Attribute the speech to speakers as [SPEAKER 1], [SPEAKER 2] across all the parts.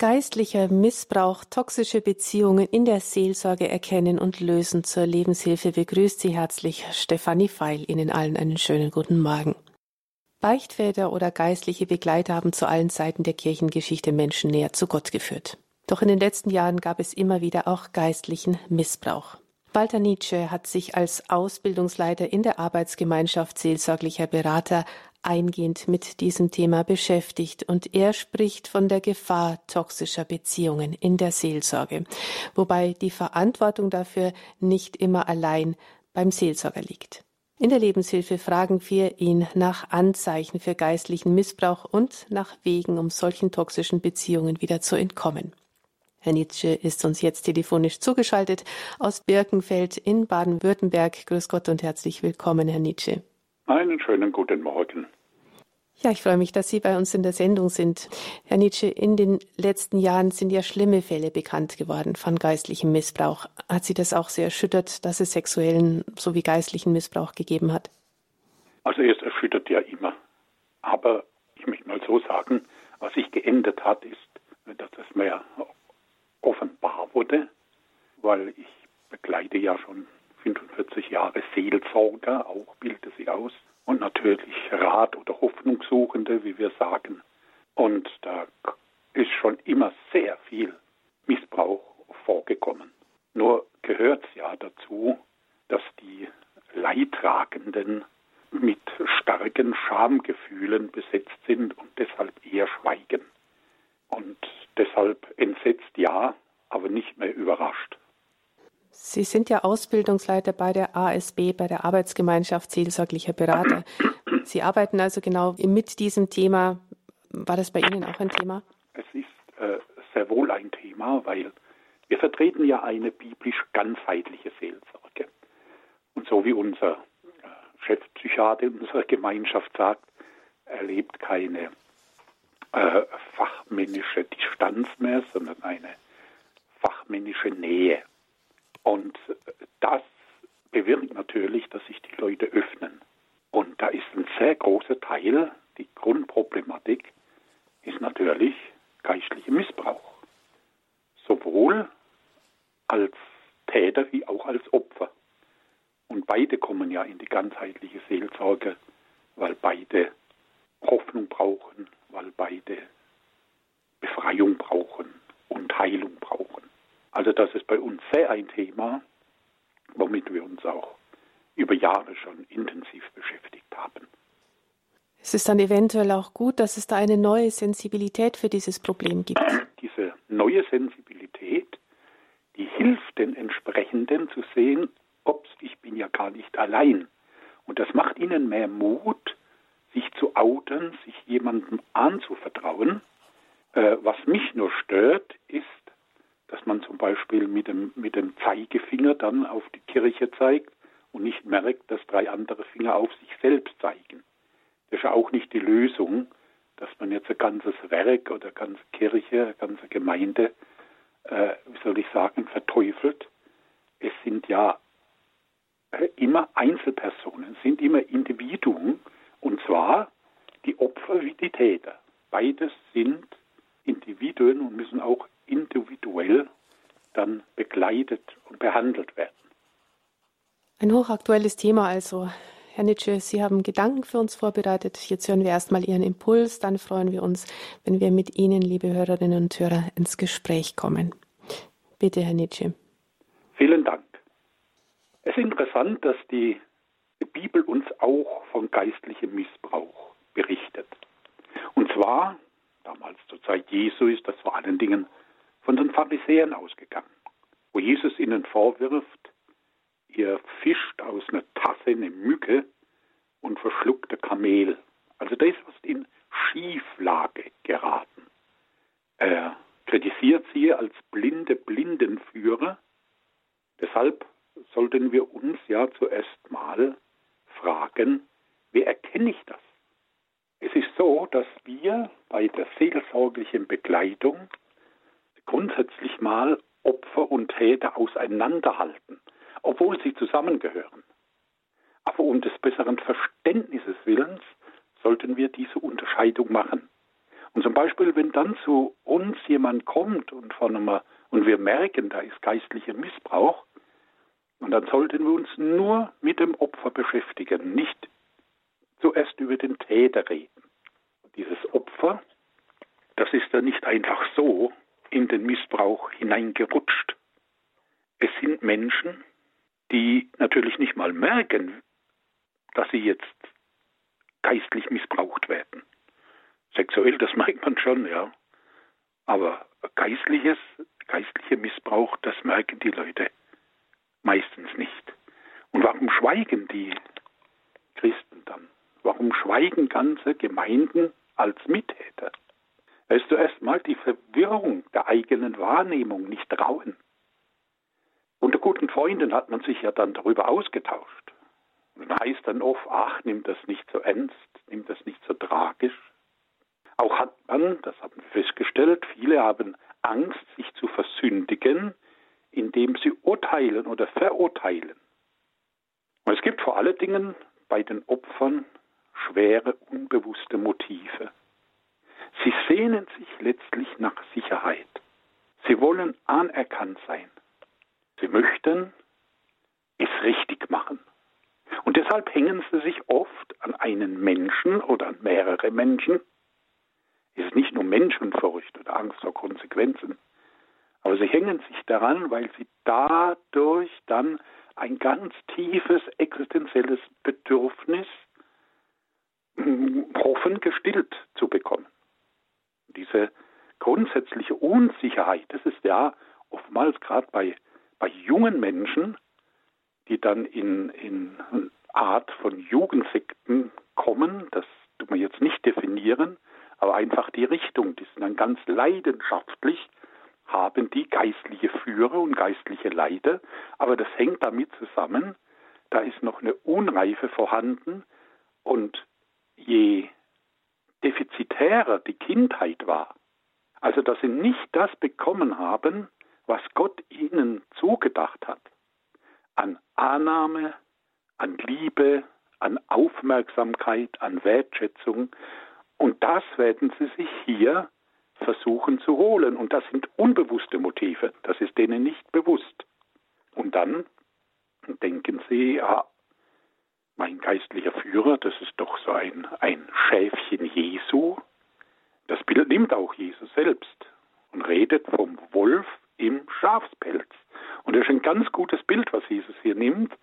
[SPEAKER 1] Geistlicher Missbrauch, toxische Beziehungen in der Seelsorge erkennen und lösen zur Lebenshilfe begrüßt Sie herzlich Stefanie Feil. Ihnen allen einen schönen guten Morgen. Beichtväter oder geistliche Begleiter haben zu allen Seiten der Kirchengeschichte Menschen näher zu Gott geführt. Doch in den letzten Jahren gab es immer wieder auch geistlichen Missbrauch. Walter Nietzsche hat sich als Ausbildungsleiter in der Arbeitsgemeinschaft seelsorglicher Berater eingehend mit diesem Thema beschäftigt und er spricht von der Gefahr toxischer Beziehungen in der Seelsorge, wobei die Verantwortung dafür nicht immer allein beim Seelsorger liegt. In der Lebenshilfe fragen wir ihn nach Anzeichen für geistlichen Missbrauch und nach Wegen, um solchen toxischen Beziehungen wieder zu entkommen. Herr Nietzsche ist uns jetzt telefonisch zugeschaltet aus Birkenfeld in Baden-Württemberg. Grüß Gott und herzlich willkommen, Herr Nietzsche.
[SPEAKER 2] Einen schönen guten Morgen.
[SPEAKER 1] Ja, ich freue mich, dass Sie bei uns in der Sendung sind. Herr Nietzsche, in den letzten Jahren sind ja schlimme Fälle bekannt geworden von geistlichem Missbrauch. Hat Sie das auch sehr erschüttert, dass es sexuellen sowie geistlichen Missbrauch gegeben hat?
[SPEAKER 2] Also es erschüttert ja immer. Aber ich möchte mal so sagen, was sich geändert hat, ist, dass es mehr offenbar wurde, weil ich begleite ja schon 45 Jahre Seelsorger, auch bilde sie aus, und natürlich Rat oder Hoffnungssuchende, wie wir sagen. Und da ist schon immer sehr viel Missbrauch vorgekommen. Nur gehört es ja dazu, dass die Leidtragenden mit starken Schamgefühlen besetzt sind und deshalb eher schweigen. Und deshalb entsetzt ja, aber nicht mehr überrascht.
[SPEAKER 1] Sie sind ja Ausbildungsleiter bei der ASB, bei der Arbeitsgemeinschaft Seelsorglicher Berater. Sie arbeiten also genau mit diesem Thema. War das bei Ihnen auch ein Thema?
[SPEAKER 2] Es ist äh, sehr wohl ein Thema, weil wir vertreten ja eine biblisch ganzheitliche Seelsorge. Und so wie unser äh, Chefpsychiater in unserer Gemeinschaft sagt, erlebt keine äh, fachmännische Distanz mehr, sondern eine fachmännische Nähe. Und das bewirkt natürlich, dass sich die Leute öffnen. Und da ist ein sehr großer Teil, die Grundproblematik ist natürlich geistlicher Missbrauch. Sowohl als Täter wie auch als Opfer. Und beide kommen ja in die ganzheitliche Seelsorge, weil beide Hoffnung brauchen, weil beide Befreiung brauchen und Heilung brauchen. Also das ist bei uns sehr ein Thema, womit wir uns auch über Jahre schon intensiv beschäftigt haben.
[SPEAKER 1] Es ist dann eventuell auch gut, dass es da eine neue Sensibilität für dieses Problem gibt.
[SPEAKER 2] Diese neue Sensibilität, die hilft den Entsprechenden zu sehen, ups, ich bin ja gar nicht allein. Und das macht ihnen mehr Mut, sich zu outen, sich jemandem anzuvertrauen. Äh, was mich nur stört, ist, dass man zum Beispiel mit dem, mit dem Zeigefinger dann auf die Kirche zeigt und nicht merkt, dass drei andere Finger auf sich selbst zeigen. Das ist ja auch nicht die Lösung, dass man jetzt ein ganzes Werk oder eine ganze Kirche, eine ganze Gemeinde, äh, wie soll ich sagen, verteufelt. Es sind ja immer Einzelpersonen, sind immer Individuen, und zwar die Opfer wie die Täter. Beides sind Individuen und müssen auch individuell dann begleitet und behandelt werden.
[SPEAKER 1] Ein hochaktuelles Thema also. Herr Nitsche, Sie haben Gedanken für uns vorbereitet. Jetzt hören wir erstmal Ihren Impuls, dann freuen wir uns, wenn wir mit Ihnen, liebe Hörerinnen und Hörer, ins Gespräch kommen. Bitte, Herr Nitsche.
[SPEAKER 2] Vielen Dank. Es ist interessant, dass die Bibel uns auch von geistlichem Missbrauch berichtet. Und zwar, damals zur Zeit Jesu ist das vor allen Dingen von den Pharisäern ausgegangen, wo Jesus ihnen vorwirft, ihr fischt aus einer Tasse eine Mücke und verschluckte Kamel. Also da ist was in Schieflage geraten. Er kritisiert sie als blinde Blindenführer. Deshalb sollten wir uns ja zuerst mal fragen, wie erkenne ich das? Es ist so, dass wir bei der seelsorglichen Begleitung grundsätzlich mal Opfer und Täter auseinanderhalten, obwohl sie zusammengehören. Aber um des besseren Verständnisses willens sollten wir diese Unterscheidung machen. Und zum Beispiel, wenn dann zu uns jemand kommt und, von einem, und wir merken, da ist geistlicher Missbrauch, und dann sollten wir uns nur mit dem Opfer beschäftigen, nicht zuerst über den Täter reden. Dieses Opfer, das ist ja nicht einfach so in den Missbrauch hineingerutscht. Es sind Menschen, die natürlich nicht mal merken, dass sie jetzt geistlich missbraucht werden. Sexuell, das merkt man schon, ja. Aber geistliches, geistlicher Missbrauch, das merken die Leute meistens nicht. Und warum schweigen die Christen dann? Warum schweigen ganze Gemeinden als Mittäter? Es ist zuerst mal die Verwirrung der eigenen Wahrnehmung, nicht trauen. Unter guten Freunden hat man sich ja dann darüber ausgetauscht. Und dann heißt dann oft, ach, nimm das nicht so ernst, nimm das nicht so tragisch. Auch hat man, das haben wir festgestellt, viele haben Angst, sich zu versündigen, indem sie urteilen oder verurteilen. Und es gibt vor allen Dingen bei den Opfern schwere, unbewusste Motive. Sie sehnen sich letztlich nach Sicherheit. Sie wollen anerkannt sein. Sie möchten es richtig machen. Und deshalb hängen sie sich oft an einen Menschen oder an mehrere Menschen. Es ist nicht nur Menschenfurcht oder Angst vor Konsequenzen, aber sie hängen sich daran, weil sie dadurch dann ein ganz tiefes existenzielles Bedürfnis hm, hoffen, gestillt zu bekommen. Diese grundsätzliche Unsicherheit, das ist ja oftmals gerade bei, bei jungen Menschen, die dann in, in Art von Jugendsekten kommen, das tut man jetzt nicht definieren, aber einfach die Richtung, die sind dann ganz leidenschaftlich haben die geistliche Führer und geistliche Leiter, aber das hängt damit zusammen, da ist noch eine Unreife vorhanden und je defizitärer die Kindheit war, also dass sie nicht das bekommen haben, was Gott ihnen zugedacht hat, an Annahme, an Liebe, an Aufmerksamkeit, an Wertschätzung, und das werden sie sich hier versuchen zu holen. Und das sind unbewusste Motive. Das ist denen nicht bewusst. Und dann denken sie, ja, mein geistlicher Führer, das ist doch so ein, ein Schäfchen Jesu. Das Bild nimmt auch Jesus selbst und redet vom Wolf im Schafspelz. Und das ist ein ganz gutes Bild, was Jesus hier nimmt,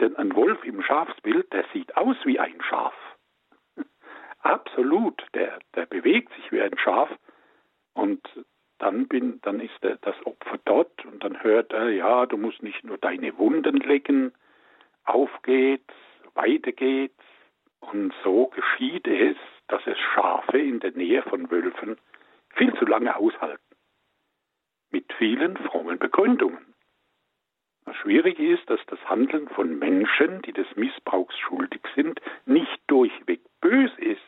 [SPEAKER 2] denn ein Wolf im Schafsbild, der sieht aus wie ein Schaf. Absolut, der, der bewegt sich wie ein Schaf, und dann bin, dann ist er das Opfer dort und dann hört er, ja, du musst nicht nur deine Wunden lecken, auf geht's, weiter geht's. Und so geschieht es, dass es Schafe in der Nähe von Wölfen viel zu lange aushalten. Mit vielen frommen Begründungen. Das Schwierige ist, dass das Handeln von Menschen, die des Missbrauchs schuldig sind, nicht durchweg bös ist.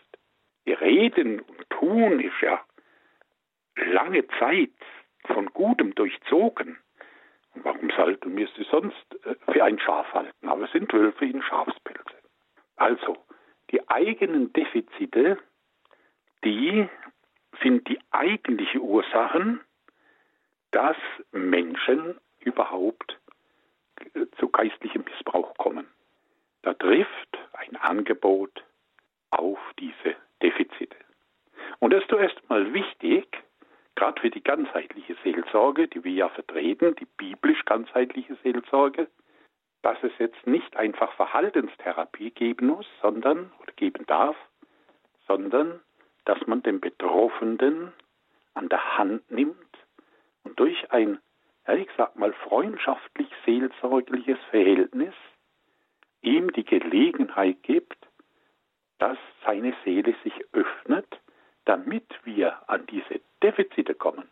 [SPEAKER 2] Ihr Reden und Tun ist ja lange Zeit von Gutem durchzogen. Warum sollten wir sie sonst äh, für ein Schaf halten? Aber es sind Wölfe in Schafspelze. Also, die eigenen Defizite, die sind die eigentliche Ursachen, dass Menschen überhaupt äh, zu geistlichem Missbrauch kommen. Da trifft ein Angebot auf diese Defizite. Und das ist zuerst mal wichtig, gerade für die ganzheitliche Seelsorge, die wir ja vertreten, die biblisch ganzheitliche Seelsorge, dass es jetzt nicht einfach Verhaltenstherapie geben muss, sondern oder geben darf, sondern dass man den Betroffenen an der Hand nimmt und durch ein, ja, ich sag mal, freundschaftlich seelsorgliches Verhältnis ihm die Gelegenheit gibt, dass seine Seele sich öffnet, damit wir an diese Defizite kommen.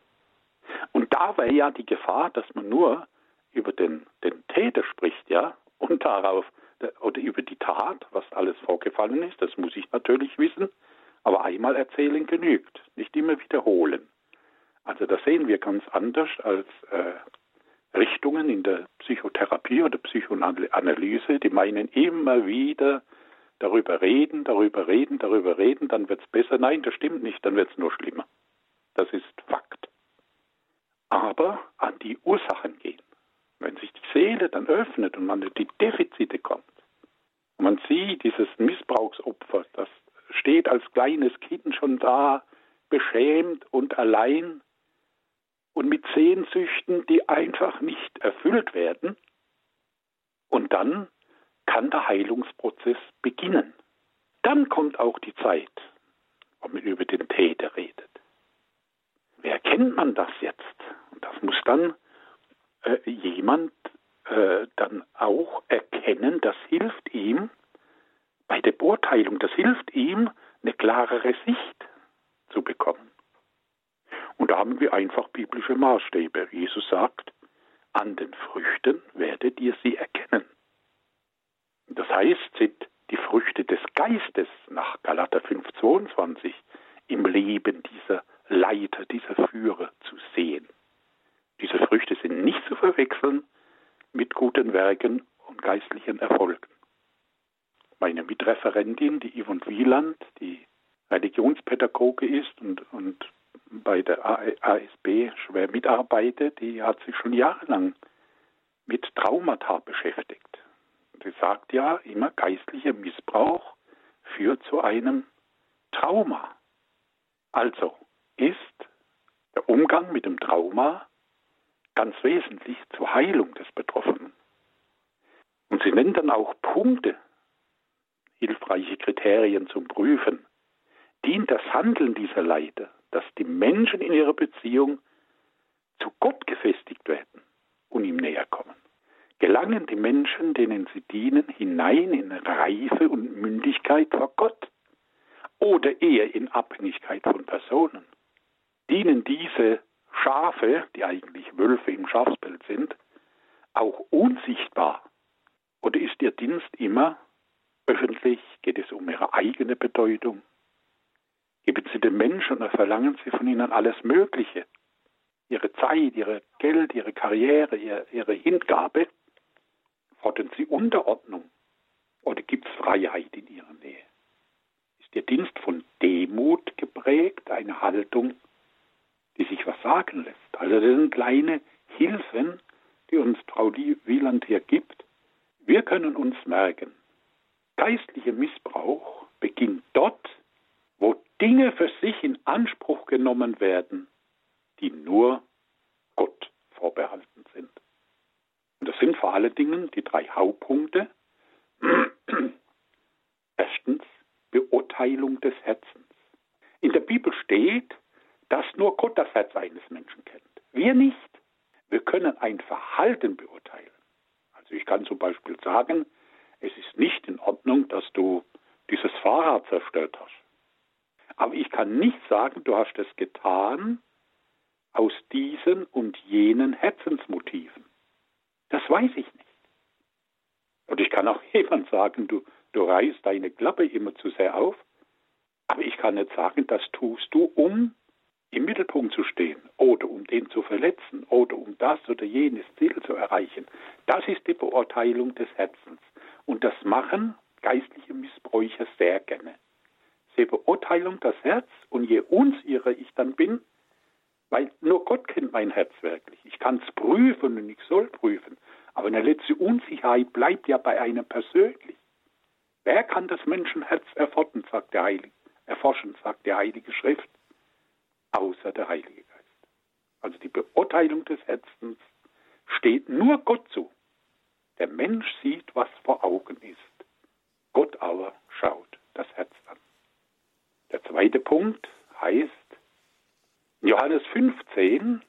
[SPEAKER 2] Und da wäre ja die Gefahr, dass man nur über den, den Täter spricht, ja, und darauf, oder über die Tat, was alles vorgefallen ist, das muss ich natürlich wissen, aber einmal erzählen genügt, nicht immer wiederholen. Also das sehen wir ganz anders als äh, Richtungen in der Psychotherapie oder Psychoanalyse, die meinen immer wieder darüber reden, darüber reden, darüber reden, dann wird es besser. Nein, das stimmt nicht, dann wird es nur schlimmer. Das ist Fakt. Aber an die Ursachen gehen. Wenn sich die Seele dann öffnet und man in die Defizite kommt, und man sieht dieses Missbrauchsopfer, das steht als kleines Kind schon da, beschämt und allein und mit Sehnsüchten, die einfach nicht erfüllt werden. Und dann kann der Heilungsprozess beginnen. Dann kommt auch die Zeit, wo man über den Täter redet. Wie erkennt man das jetzt? Und das muss dann äh, jemand äh, dann auch erkennen, das hilft ihm bei der Beurteilung, das hilft ihm, eine klarere Sicht zu bekommen. Und da haben wir einfach biblische Maßstäbe. Jesus sagt, an den Früchten werdet ihr sie erkennen. Das heißt, sind die Früchte des Geistes nach Galater 5,22 im Leben dieser Leiter, dieser Führer zu sehen. Diese Früchte sind nicht zu verwechseln mit guten Werken und geistlichen Erfolgen. Meine Mitreferentin, die Yvonne Wieland, die Religionspädagoge ist und, und bei der ASB schwer mitarbeitet, die hat sich schon jahrelang mit Traumata beschäftigt. Sie sagt ja immer, geistlicher Missbrauch führt zu einem Trauma. Also ist der Umgang mit dem Trauma ganz wesentlich zur Heilung des Betroffenen. Und sie nennt dann auch Punkte, hilfreiche Kriterien zum Prüfen. Dient das Handeln dieser Leiter, dass die Menschen in ihrer Beziehung zu Gott gefestigt werden und ihm näher kommen? Gelangen die Menschen, denen sie dienen, hinein in Reife und Mündigkeit vor Gott oder eher in Abhängigkeit von Personen? Dienen diese Schafe, die eigentlich Wölfe im Schafsbild sind, auch unsichtbar? Oder ist ihr Dienst immer öffentlich? Geht es um ihre eigene Bedeutung? Geben Sie den Menschen und verlangen Sie von ihnen alles Mögliche. Ihre Zeit, Ihre Geld, Ihre Karriere, Ihre Hingabe. Fordern Sie Unterordnung? Oder gibt es Freiheit in Ihrer Nähe? Ist Ihr Dienst von Demut geprägt, eine Haltung, die sich was sagen lässt. Also das sind kleine Hilfen, die uns Frau Wieland hier gibt. Wir können uns merken, geistlicher Missbrauch beginnt dort, wo Dinge für sich in Anspruch genommen werden, die nur Gott vorbehalten sind. Und das sind vor allen Dingen die drei Hauptpunkte. Erstens Beurteilung des Herzens. In der Bibel steht, dass nur Gott das Herz eines Menschen kennt. Wir nicht. Wir können ein Verhalten beurteilen. Also ich kann zum Beispiel sagen, es ist nicht in Ordnung, dass du dieses Fahrrad zerstört hast. Aber ich kann nicht sagen, du hast es getan aus diesen und jenen Herzensmotiven. Das weiß ich nicht. Und ich kann auch jemand sagen, du, du reißt deine Klappe immer zu sehr auf. Aber ich kann nicht sagen, das tust du, um im Mittelpunkt zu stehen oder um den zu verletzen oder um das oder jenes Ziel zu erreichen. Das ist die Beurteilung des Herzens. Und das machen geistliche Missbräucher sehr gerne. Sie beurteilen das Herz und je unsicherer ich dann bin, weil nur Gott kennt mein Herz wirklich. Ich kann es prüfen und ich soll prüfen. Aber eine letzte Unsicherheit bleibt ja bei einem persönlich. Wer kann das Menschenherz erforschen, sagt der Heilige, erforschen, sagt der Heilige Schrift? außer der Heilige Geist. Also die Beurteilung des Herzens steht nur Gott zu. Der Mensch sieht, was vor Augen ist. Gott aber schaut das Herz an. Der zweite Punkt heißt, in Johannes 15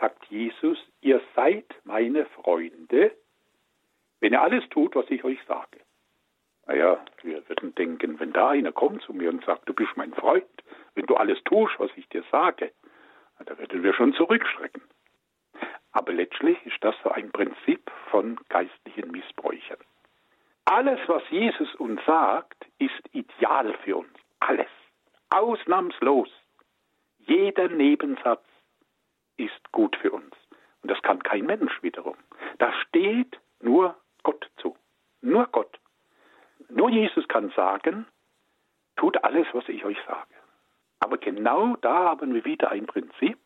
[SPEAKER 2] sagt Jesus, ihr seid meine Freunde, wenn ihr alles tut, was ich euch sage. Naja, wir würden denken, wenn da einer kommt zu mir und sagt, du bist mein Freund, wenn du alles tust, was ich dir sage, da würden wir schon zurückschrecken. Aber letztlich ist das so ein Prinzip von geistlichen Missbräuchen. Alles, was Jesus uns sagt, ist ideal für uns. Alles. Ausnahmslos. Jeder Nebensatz ist gut für uns. Und das kann kein Mensch wiederum. Das steht nur Gott zu. Nur Gott Nur Jesus kann sagen, tut alles, was ich euch sage. Aber genau da haben wir wieder ein Prinzip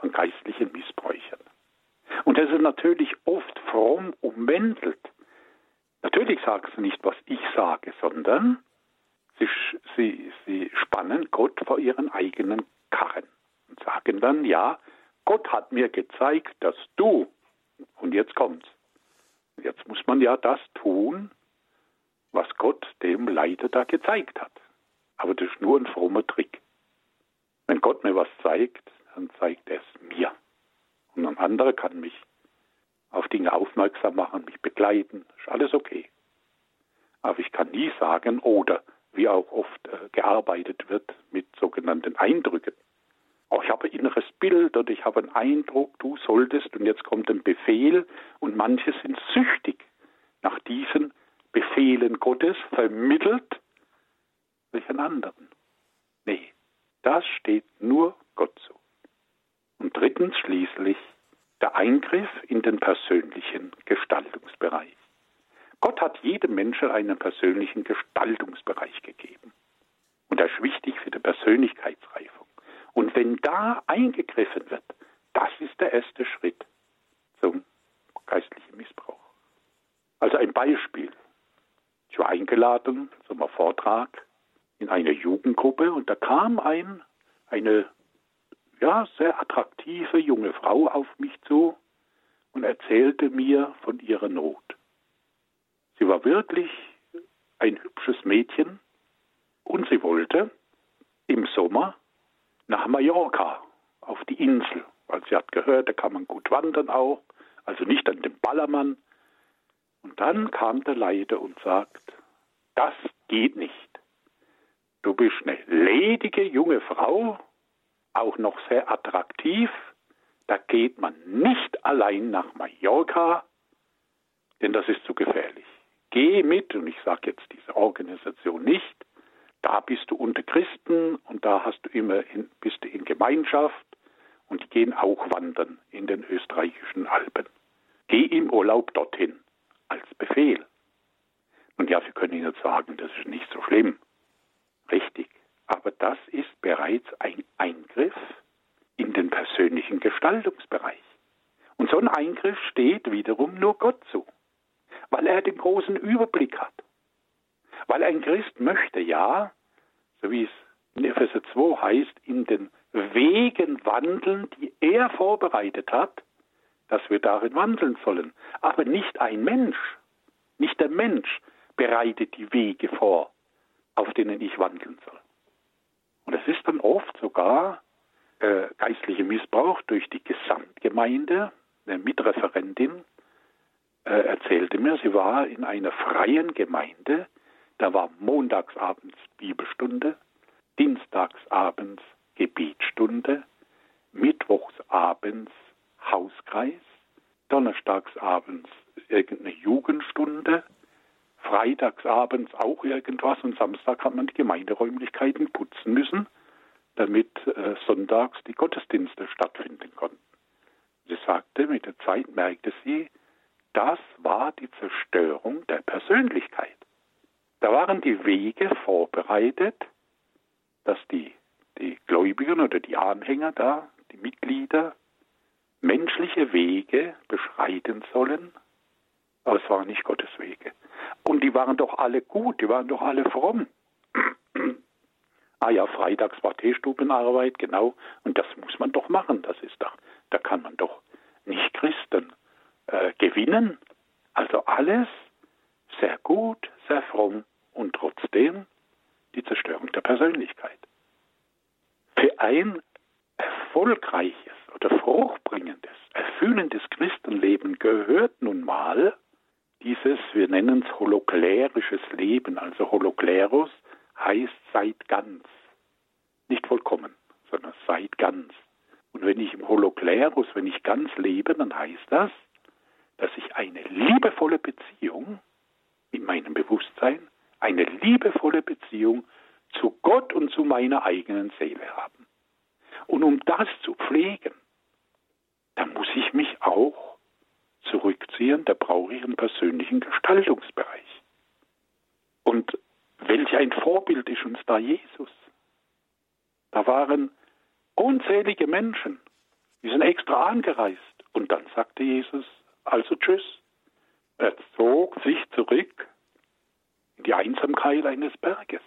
[SPEAKER 2] von geistlichen Missbräuchen. Und das ist natürlich oft fromm umwendelt. Natürlich sagen sie nicht, was ich sage, sondern sie, sie, sie spannen Gott vor ihren eigenen Karren und sagen dann, ja, Gott hat mir gezeigt, dass du, und jetzt kommt's, jetzt muss man ja das tun, was Gott dem Leiter da gezeigt hat. Aber das ist nur ein frommer Trick. Wenn Gott mir was zeigt, dann zeigt er es mir. Und ein anderer kann mich auf Dinge aufmerksam machen, mich begleiten, ist alles okay. Aber ich kann nie sagen, oder wie auch oft äh, gearbeitet wird mit sogenannten Eindrücken. Oh, ich habe ein inneres Bild oder ich habe einen Eindruck, du solltest und jetzt kommt ein Befehl und manche sind süchtig nach diesen Befehlen Gottes, vermittelt durch einen anderen. Nee, das steht nur Gott zu. Und drittens schließlich der Eingriff in den persönlichen Gestaltungsbereich. Gott hat jedem Menschen einen persönlichen Gestaltungsbereich gegeben. Und das ist wichtig für die Persönlichkeitsreifung. Und wenn da eingegriffen wird, das ist der erste Schritt zum geistlichen Missbrauch. Also ein Beispiel. Ich war eingeladen zum Vortrag in einer Jugendgruppe und da kam ein, eine ja, sehr attraktive junge Frau auf mich zu und erzählte mir von ihrer Not. Sie war wirklich ein hübsches Mädchen und sie wollte im Sommer nach Mallorca auf die Insel, weil sie hat gehört, da kann man gut wandern auch, also nicht an den Ballermann. Und dann kam der Leiter und sagt, das geht nicht. Du bist eine ledige junge Frau, auch noch sehr attraktiv. Da geht man nicht allein nach Mallorca, denn das ist zu gefährlich. Geh mit, und ich sage jetzt diese Organisation nicht, da bist du unter Christen und da hast du immer in, bist du in Gemeinschaft und die gehen auch wandern in den österreichischen Alpen. Geh im Urlaub dorthin als Befehl. Und ja, Sie können jetzt sagen, das ist nicht so schlimm. Richtig. Aber das ist bereits ein Eingriff in den persönlichen Gestaltungsbereich. Und so ein Eingriff steht wiederum nur Gott zu, weil er den großen Überblick hat. Weil ein Christ möchte ja, so wie es in Epheser 2 heißt, in den Wegen wandeln, die er vorbereitet hat, dass wir darin wandeln sollen. Aber nicht ein Mensch, nicht der Mensch bereitet die Wege vor, auf denen ich wandeln soll. Und es ist dann oft sogar äh, geistlicher Missbrauch durch die Gesamtgemeinde. Eine Mitreferentin äh, erzählte mir, sie war in einer freien Gemeinde, da war montagsabends Bibelstunde, dienstagsabends Gebetstunde, mittwochsabends Hauskreis, donnerstagsabends irgendeine Jugendstunde, freitagsabends auch irgendwas und Samstag hat man die Gemeinderäumlichkeiten putzen müssen, damit äh, sonntags die Gottesdienste stattfinden konnten. Sie sagte, mit der Zeit merkte sie, das war die Zerstörung der Persönlichkeit. Da waren die Wege vorbereitet, dass die, die Gläubigen oder die Anhänger da, die Mitglieder, menschliche Wege beschreiten sollen, aber es waren nicht Gottes Wege. Und die waren doch alle gut, die waren doch alle fromm. ah ja, freitags war Teestubenarbeit, genau. Und das muss man doch machen. Das ist doch, da kann man doch nicht Christen äh, gewinnen. Also alles sehr gut, sehr fromm und trotzdem die Zerstörung der Persönlichkeit. Für ein erfolgreiches oder fruchtbringendes, erfüllendes Christenleben gehört nun mal dieses, wir nennen es holoklärisches Leben, also holokleros heißt seid ganz. Nicht vollkommen, sondern seid ganz. Und wenn ich im holokleros, wenn ich ganz lebe, dann heißt das, dass ich eine liebevolle Beziehung in meinem Bewusstsein, eine liebevolle Beziehung zu Gott und zu meiner eigenen Seele habe. Und um das zu pflegen, da muss ich mich auch zurückziehen, da brauche ich einen persönlichen Gestaltungsbereich. welch ein Vorbild ist uns da Jesus. Da waren unzählige Menschen, die sind extra angereist. Und dann sagte Jesus, also tschüss. Er zog sich zurück in die Einsamkeit eines Berges,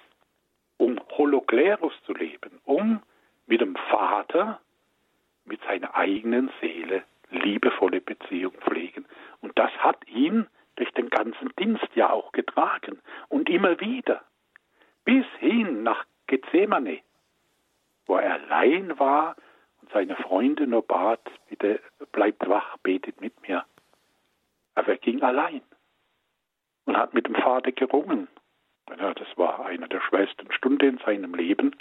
[SPEAKER 2] um Holokleros zu leben, um mit dem Vater, mit seiner eigenen Seele liebevolle Beziehung pflegen. Und das hat ihn durch den ganzen Dienst ja auch getragen und immer wieder, bis hin nach Gethsemane, wo er allein war und seine Freunde nur bat, bitte bleibt wach, betet mit mir. Aber er ging allein und hat mit dem Vater gerungen. Ja, das war eine der schwersten Stunden in seinem Leben.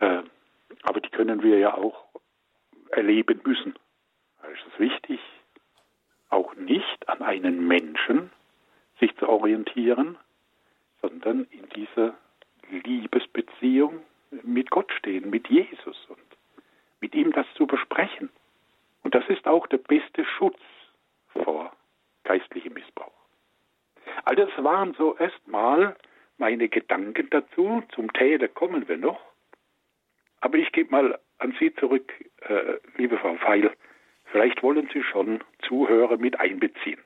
[SPEAKER 2] Äh, aber die können wir ja auch erleben müssen. Da ist es wichtig, auch nicht an einen Menschen sich zu orientieren, sondern in dieser Liebesbeziehung mit Gott stehen, mit Jesus und mit ihm das zu besprechen. Und das ist auch der beste Schutz vor geistlichem Missbrauch. All das waren so erstmal meine Gedanken dazu. Zum Täter kommen wir noch. Aber ich gebe mal an Sie zurück, äh, liebe Frau Feil. Vielleicht wollen Sie schon Zuhörer mit einbeziehen.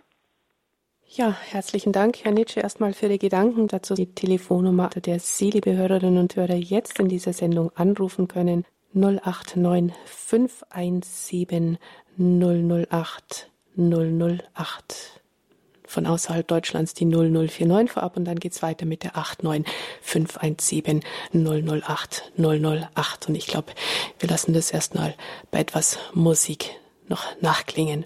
[SPEAKER 1] Ja, herzlichen Dank, Herr Nitsche, erstmal für die Gedanken dazu. Die Telefonnummer, der Sie, liebe Hörerinnen und Hörer, jetzt in dieser Sendung anrufen können. 089 517 008 008. Von außerhalb Deutschlands die 0049 vorab und dann geht's weiter mit der 89 517 008 008. Und ich glaube, wir lassen das erstmal bei etwas Musik noch nachklingen.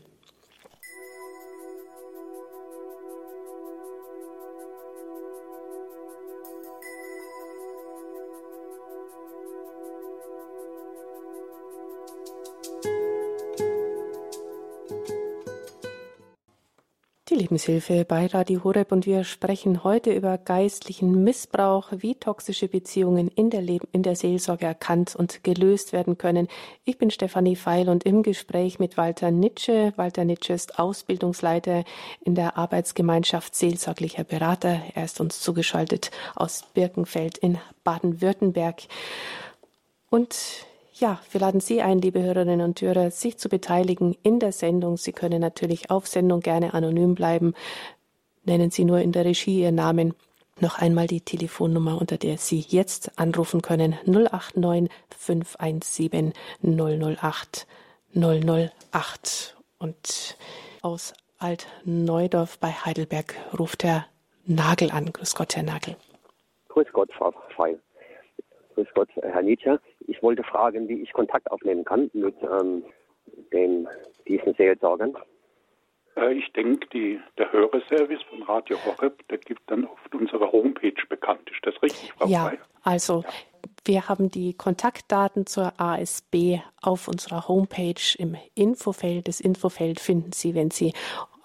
[SPEAKER 1] Lebenshilfe bei Radio Horeb und wir sprechen heute über geistlichen Missbrauch, wie toxische Beziehungen in der, Leben, in der Seelsorge erkannt und gelöst werden können. Ich bin Stefanie Feil und im Gespräch mit Walter Nitsche. Walter Nitsche ist Ausbildungsleiter in der Arbeitsgemeinschaft Seelsorglicher Berater. Er ist uns zugeschaltet aus Birkenfeld in Baden-Württemberg. Und ja, wir laden Sie ein, liebe Hörerinnen und Hörer, sich zu beteiligen in der Sendung. Sie können natürlich auf Sendung gerne anonym bleiben. Nennen Sie nur in der Regie Ihren Namen. Noch einmal die Telefonnummer, unter der Sie jetzt anrufen können. 089 517 008 008. Und aus Alt-Neudorf bei Heidelberg ruft Herr Nagel an. Grüß Gott, Herr Nagel.
[SPEAKER 3] Grüß Gott, Frau Feil. Grüß Gott, Herr Nietzsche. Ich wollte fragen, wie ich Kontakt aufnehmen kann mit ähm, den, diesen Seelsorgern.
[SPEAKER 2] Äh, ich denke, die, der Hörerservice von Radio Horeb, der gibt dann auf unserer Homepage bekannt. Ist das richtig,
[SPEAKER 1] Frau Ja, Frey? also ja. wir haben die Kontaktdaten zur ASB auf unserer Homepage im Infofeld. Das Infofeld finden Sie, wenn Sie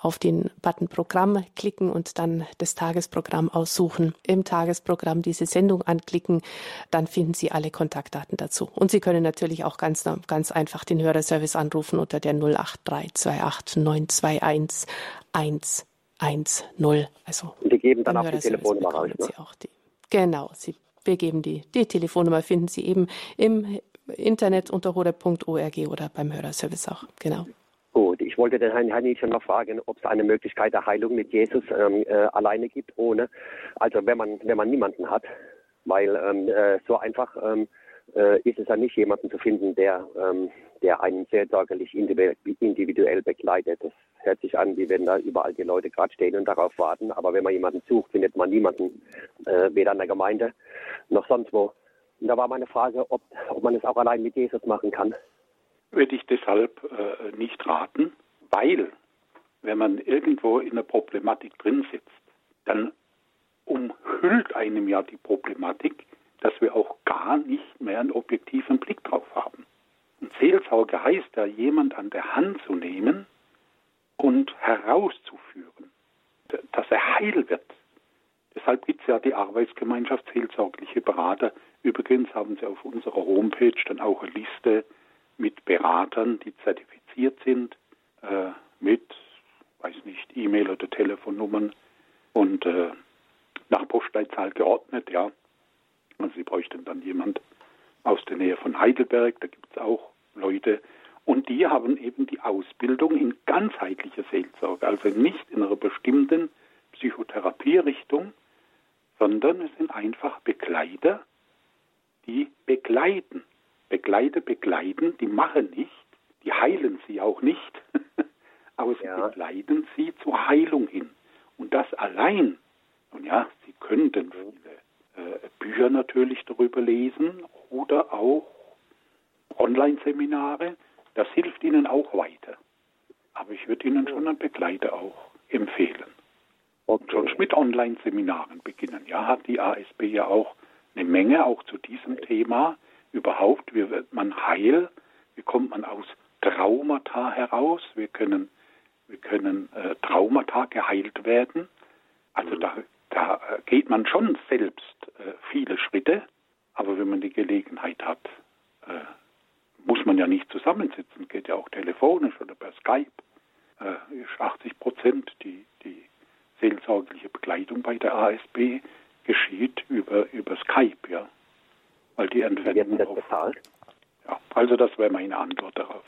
[SPEAKER 1] auf den Button Programm klicken und dann das Tagesprogramm aussuchen. Im Tagesprogramm diese Sendung anklicken, dann finden Sie alle Kontaktdaten dazu. Und Sie können natürlich auch ganz, ganz einfach den Hörerservice anrufen unter der 08328 921 110. Also
[SPEAKER 3] die geben dann auch die Telefonnummer raus. Ne?
[SPEAKER 1] Sie auch die, genau, Sie wir geben die, die Telefonnummer, finden Sie eben im Internet unter horeb.org oder beim Hörerservice auch. Genau.
[SPEAKER 3] Wollte den Herrn Nietzsche noch fragen, ob es eine Möglichkeit der Heilung mit Jesus ähm, äh, alleine gibt, ohne, also wenn man, wenn man niemanden hat, weil ähm, äh, so einfach ähm, äh, ist es ja nicht jemanden zu finden, der, ähm, der einen sehr sorgerlich individuell begleitet. Das hört sich an, wie wenn da überall die Leute gerade stehen und darauf warten, aber wenn man jemanden sucht, findet man niemanden, äh, weder in der Gemeinde noch sonst wo. Und da war meine Frage, ob, ob man es auch allein mit Jesus machen kann
[SPEAKER 2] würde ich deshalb äh, nicht raten, weil wenn man irgendwo in einer Problematik drin sitzt, dann umhüllt einem ja die Problematik, dass wir auch gar nicht mehr einen objektiven Blick drauf haben. Und Seelsorge heißt ja, jemand an der Hand zu nehmen und herauszuführen, dass er heil wird. Deshalb gibt es ja die Arbeitsgemeinschaft Seelsorgliche Berater. Übrigens haben sie auf unserer Homepage dann auch eine Liste mit Beratern, die zertifiziert sind, äh, mit, weiß nicht, E-Mail oder Telefonnummern. Und äh, nach Postleitzahl geordnet, ja. Also sie bräuchten dann jemand aus der Nähe von Heidelberg, da gibt es auch Leute. Und die haben eben die Ausbildung in ganzheitlicher Seelsorge, also nicht in einer bestimmten Psychotherapierichtung, sondern es sind einfach Begleiter, die begleiten. Begleiter begleiten, die machen nicht, die heilen sie auch nicht, aber sie ja. begleiten sie zur Heilung hin. Und das allein, und ja, sie könnten viele äh, Bücher natürlich darüber lesen oder auch Online-Seminare, das hilft ihnen auch weiter. Aber ich würde Ihnen schon einen Begleiter auch empfehlen. Okay. Und sonst mit Online-Seminaren beginnen. Ja, hat die ASB ja auch eine Menge auch zu diesem Thema. Überhaupt, wie wird man heil? Wie kommt man aus Traumata heraus? Wir können, wir können äh, Traumata geheilt werden. Also da, da äh, geht man schon selbst äh, viele Schritte. Aber wenn man die Gelegenheit hat, äh, muss man ja nicht zusammensitzen, geht ja auch telefonisch oder per Skype. Äh, ist 80 Prozent die, die seelsorgliche Begleitung bei der ASB geschieht über, über Skype, ja. Weil die Entfernung
[SPEAKER 3] das bezahlt?
[SPEAKER 2] Ja, also das wäre meine Antwort darauf.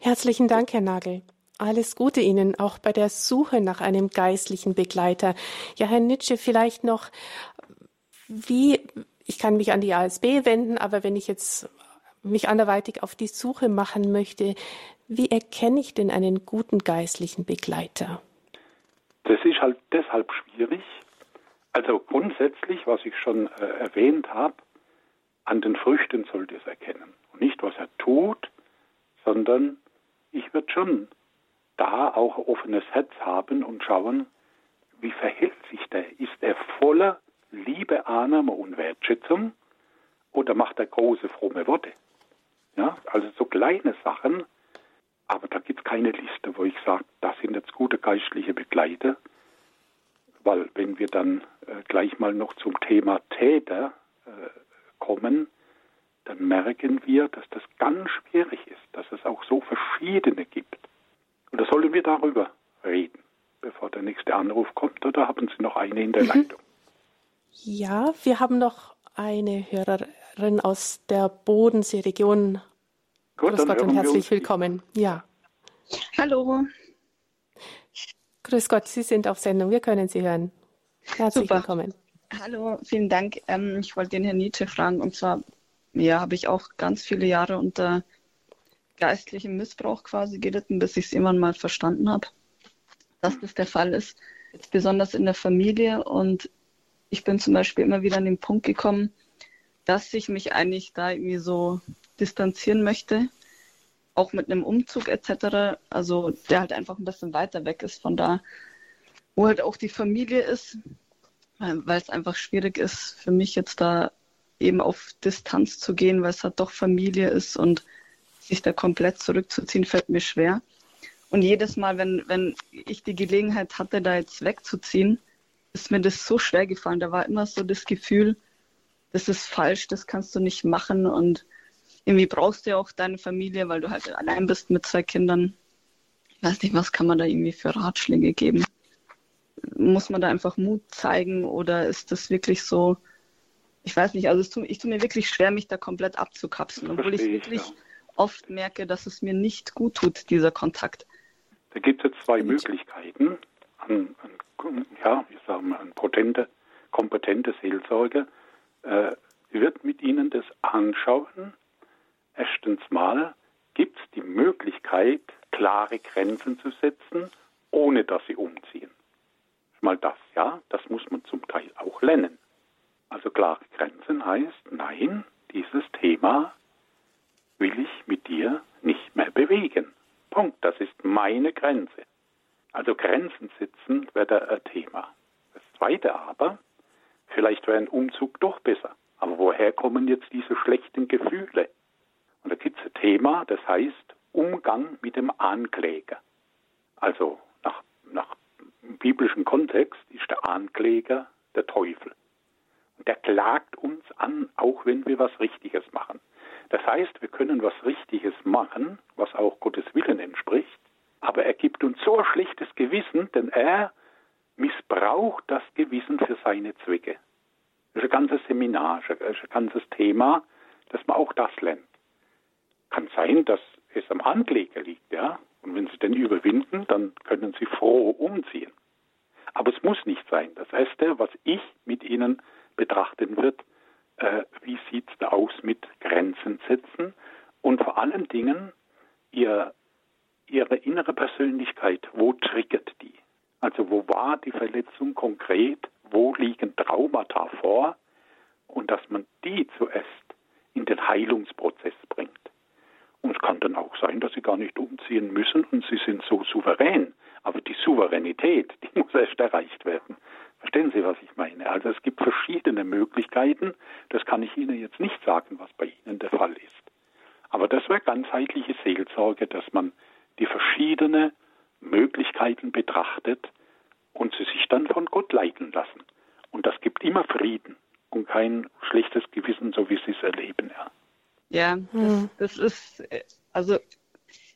[SPEAKER 1] Herzlichen Dank, Herr Nagel. Alles Gute Ihnen auch bei der Suche nach einem geistlichen Begleiter. Ja, Herr Nitsche, vielleicht noch, wie, ich kann mich an die ASB wenden, aber wenn ich jetzt mich anderweitig auf die Suche machen möchte, wie erkenne ich denn einen guten geistlichen Begleiter?
[SPEAKER 2] Das ist halt deshalb schwierig. Also grundsätzlich, was ich schon äh, erwähnt habe, an den Früchten sollte es erkennen. Und nicht, was er tut, sondern ich würde schon da auch offenes Herz haben und schauen, wie verhält sich der? Ist er voller Liebe, Annahme und Wertschätzung oder macht er große, fromme Worte? Ja, also so kleine Sachen, aber da gibt es keine Liste, wo ich sage, das sind jetzt gute geistliche Begleiter. Weil wenn wir dann äh, gleich mal noch zum Thema Täter äh, kommen, dann merken wir, dass das ganz schwierig ist, dass es auch so verschiedene gibt. Und da sollen wir darüber reden, bevor der nächste Anruf kommt, oder haben Sie noch eine in der mhm. Leitung?
[SPEAKER 1] Ja, wir haben noch eine Hörerin aus der Bodenseeregion. Gut, Grüß Gott und herzlich willkommen. Ja.
[SPEAKER 4] Hallo.
[SPEAKER 1] Grüß Gott, Sie sind auf Sendung. Wir können Sie hören. Herzlich Super. willkommen.
[SPEAKER 4] Hallo, vielen Dank. Ähm, ich wollte den Herrn Nietzsche fragen. Und zwar, ja, habe ich auch ganz viele Jahre unter geistlichem Missbrauch quasi gelitten, bis ich es irgendwann mal verstanden habe, dass das der Fall ist. Jetzt besonders in der Familie. Und ich bin zum Beispiel immer wieder an den Punkt gekommen, dass ich mich eigentlich da irgendwie so distanzieren möchte, auch mit einem Umzug etc. Also der halt einfach ein bisschen weiter weg ist von da, wo halt auch die Familie ist, weil es einfach schwierig ist für mich jetzt da eben auf Distanz zu gehen, weil es halt doch Familie ist und sich da komplett zurückzuziehen, fällt mir schwer. Und jedes Mal, wenn, wenn ich die Gelegenheit hatte, da jetzt wegzuziehen, ist mir das so schwer gefallen. Da war immer so das Gefühl, das ist falsch, das kannst du nicht machen und irgendwie brauchst du ja auch deine Familie, weil du halt allein bist mit zwei Kindern. Ich weiß nicht, was kann man da irgendwie für Ratschläge geben? Muss man da einfach Mut zeigen oder ist das wirklich so, ich weiß nicht, also tu, ich tue mir wirklich schwer, mich da komplett abzukapseln, obwohl ich wirklich ja. oft merke, dass es mir nicht gut tut, dieser Kontakt.
[SPEAKER 2] Da gibt es zwei Und, Möglichkeiten. An, an ja, wir sagen mal, eine potente, kompetente Seelsorge äh, wird mit Ihnen das anschauen. Erstens mal gibt es die Möglichkeit, klare Grenzen zu setzen, ohne dass Sie umziehen. Mal das, ja, das muss man zum Teil auch lernen. Also klare Grenzen heißt, nein, dieses Thema will ich mit dir nicht mehr bewegen. Punkt. Das ist meine Grenze. Also Grenzen setzen wäre ein Thema. Das zweite aber, vielleicht wäre ein Umzug doch besser. Aber woher kommen jetzt diese schlechten Gefühle? Und da gibt es ein Thema, das heißt Umgang mit dem Ankläger. Also nach, nach biblischen Kontext ist der Ankläger der Teufel. Der klagt uns an, auch wenn wir was Richtiges machen. Das heißt, wir können was Richtiges machen, was auch Gottes Willen entspricht, aber er gibt uns so ein schlechtes Gewissen, denn er missbraucht das Gewissen für seine Zwecke. Das ist ein ganzes Seminar, das ist ein ganzes Thema, dass man auch das lernt. Kann sein, dass es am Ankläger liegt, ja. Und wenn Sie den überwinden, dann können Sie froh umziehen. Aber es muss nicht sein. Das Erste, was ich mit Ihnen betrachten wird, äh, wie sieht es da aus mit Grenzen setzen und vor allen Dingen ihr, Ihre innere Persönlichkeit, wo triggert die? Also wo war die Verletzung konkret? Wo liegen Traumata vor? Und dass man die zuerst in den Heilungsprozess bringt. Und es kann dann auch sein, dass sie gar nicht umziehen müssen und sie sind so souverän. Aber die Souveränität, die muss erst erreicht werden. Verstehen Sie, was ich meine? Also es gibt verschiedene Möglichkeiten. Das kann ich Ihnen jetzt nicht sagen, was bei Ihnen der Fall ist. Aber das wäre ganzheitliche Seelsorge, dass man die verschiedenen Möglichkeiten betrachtet und sie sich dann von Gott leiten lassen. Und das gibt immer Frieden und kein schlechtes Gewissen, so wie sie es erleben. Ja,
[SPEAKER 4] ja das, hm. das ist, also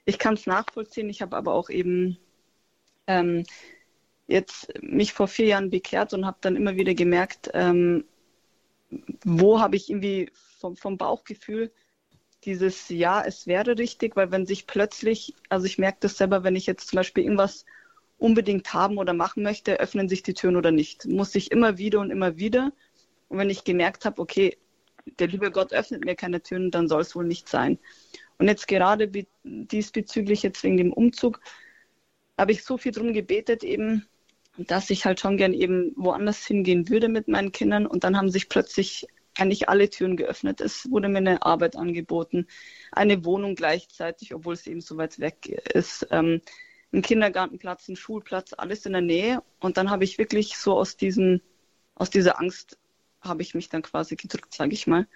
[SPEAKER 4] ich kann es nachvollziehen. Ich habe aber auch eben ähm, jetzt mich vor vier Jahren bekehrt und habe dann immer wieder gemerkt, ähm, wo habe ich irgendwie vom, vom Bauchgefühl dieses Ja, es wäre richtig, weil wenn sich plötzlich, also ich merke das selber, wenn ich jetzt zum Beispiel irgendwas unbedingt haben oder machen möchte, öffnen sich die Türen oder nicht. Muss ich immer wieder und immer wieder. Und wenn ich gemerkt habe, okay, der liebe Gott öffnet mir keine Türen, dann soll es wohl nicht sein. Und jetzt gerade diesbezüglich, jetzt wegen dem Umzug, habe ich so viel drum gebetet, eben, dass ich halt schon gern eben woanders hingehen würde mit meinen Kindern. Und dann haben sich plötzlich eigentlich alle Türen geöffnet. Es wurde mir eine Arbeit angeboten, eine Wohnung gleichzeitig, obwohl es eben so weit weg ist. Ähm, ein Kindergartenplatz, ein Schulplatz, alles in der Nähe. Und dann habe ich wirklich so aus diesem, aus dieser Angst habe ich mich dann quasi gedrückt, sage ich mal.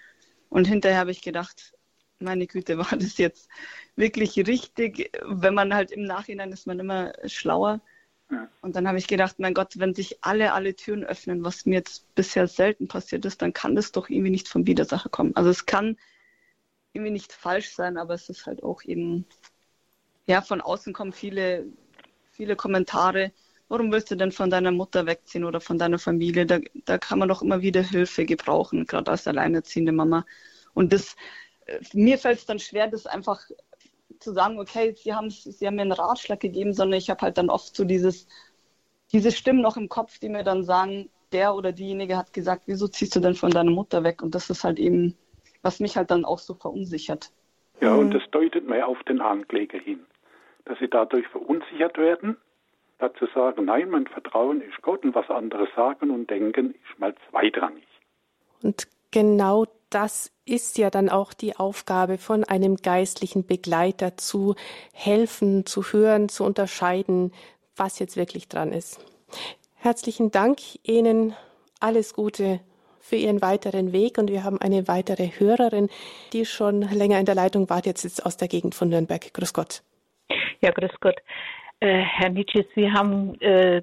[SPEAKER 4] Und hinterher habe ich gedacht, meine Güte, war das jetzt wirklich richtig? Wenn man halt im Nachhinein ist man immer schlauer. Und dann habe ich gedacht, mein Gott, wenn sich alle, alle Türen öffnen, was mir jetzt bisher selten passiert ist, dann kann das doch irgendwie nicht vom Widersacher kommen. Also es kann irgendwie nicht falsch sein, aber es ist halt auch eben, ja, von außen kommen viele, viele Kommentare. Warum willst du denn von deiner Mutter wegziehen oder von deiner Familie? Da, da kann man doch immer wieder Hilfe gebrauchen, gerade als alleinerziehende Mama. Und das, äh, mir fällt es dann schwer, das einfach zu sagen, okay, sie haben, sie haben mir einen Ratschlag gegeben, sondern ich habe halt dann oft so dieses, diese Stimmen noch im Kopf, die mir dann sagen, der oder diejenige hat gesagt, wieso ziehst du denn von deiner Mutter weg? Und das ist halt eben, was mich halt dann auch so verunsichert.
[SPEAKER 2] Ja, und das deutet mehr auf den Ankläger hin, dass sie dadurch verunsichert werden, dazu sagen, nein, mein Vertrauen ist Gott und was andere sagen und denken, ist mal zweitrangig.
[SPEAKER 1] Und genau das ist ja dann auch die Aufgabe von einem geistlichen Begleiter zu helfen, zu hören, zu unterscheiden, was jetzt wirklich dran ist. Herzlichen Dank Ihnen, alles Gute für Ihren weiteren Weg und wir haben eine weitere Hörerin, die schon länger in der Leitung war, jetzt ist aus der Gegend von Nürnberg. Grüß Gott.
[SPEAKER 5] Ja, grüß Gott. Äh, Herr Nietzsche, Sie haben äh,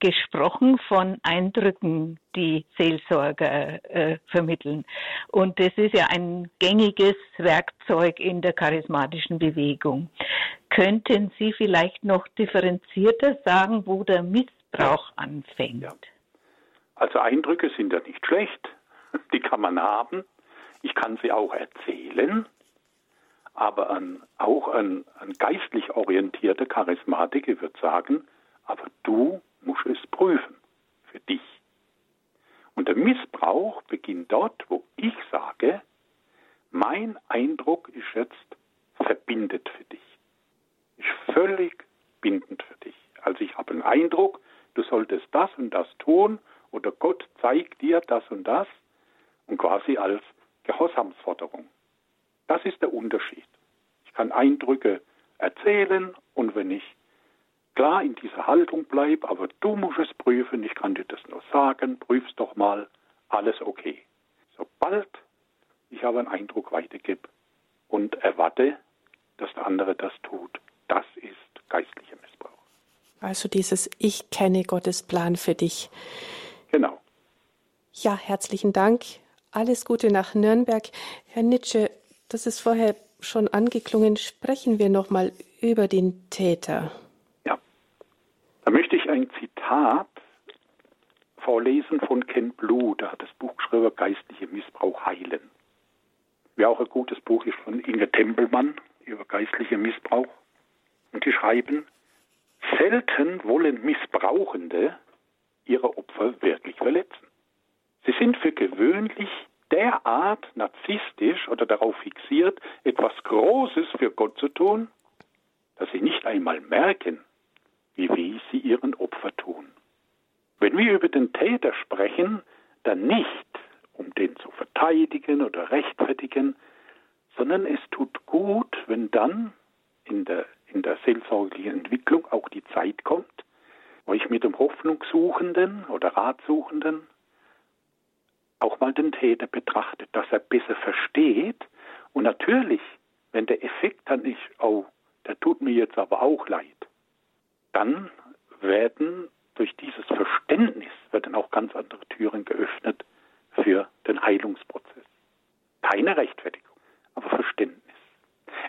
[SPEAKER 5] gesprochen von Eindrücken, die Seelsorger äh, vermitteln. Und das ist ja ein gängiges Werkzeug in der charismatischen Bewegung. Könnten Sie vielleicht noch differenzierter sagen, wo der Missbrauch anfängt? Ja.
[SPEAKER 2] Also Eindrücke sind ja nicht schlecht, die kann man haben. Ich kann sie auch erzählen, aber ein, auch ein, ein geistlich orientierter Charismatiker wird sagen, aber du musst es prüfen für dich. Und der Missbrauch beginnt dort, wo ich sage, mein Eindruck ist jetzt verbindet für dich. Ist völlig bindend für dich. Also ich habe einen Eindruck, du solltest das und das tun oder Gott zeigt dir das und das und quasi als Gehorsamsforderung. Das ist der Unterschied. Ich kann Eindrücke erzählen und wenn ich klar in dieser Haltung bleib, aber du musst es prüfen, ich kann dir das nur sagen, prüf's doch mal, alles okay. Sobald ich aber einen Eindruck weitergebe und erwarte, dass der andere das tut, das ist geistlicher Missbrauch.
[SPEAKER 1] Also dieses Ich kenne Gottes Plan für dich.
[SPEAKER 2] Genau.
[SPEAKER 1] Ja, herzlichen Dank. Alles Gute nach Nürnberg. Herr Nitsche, das ist vorher schon angeklungen. Sprechen wir nochmal über den Täter.
[SPEAKER 2] Da möchte ich ein Zitat vorlesen von Ken Blue, der hat das Buch geschrieben, Geistliche Missbrauch heilen. Wie auch ein gutes Buch ist von Inge Tempelmann über geistliche Missbrauch. Und die schreiben, selten wollen Missbrauchende ihre Opfer wirklich verletzen. Sie sind für gewöhnlich derart narzisstisch oder darauf fixiert, etwas Großes für Gott zu tun, dass sie nicht einmal merken, wie weh sie ihren Opfer tun. Wenn wir über den Täter sprechen, dann nicht, um den zu verteidigen oder rechtfertigen, sondern es tut gut, wenn dann in der, in der seelsorglichen Entwicklung auch die Zeit kommt, wo ich mit dem Hoffnungssuchenden oder Ratsuchenden auch mal den Täter betrachtet, dass er besser versteht. Und natürlich, wenn der Effekt dann ist, oh, der tut mir jetzt aber auch leid, dann werden durch dieses Verständnis werden auch ganz andere Türen geöffnet für den Heilungsprozess. Keine Rechtfertigung, aber Verständnis.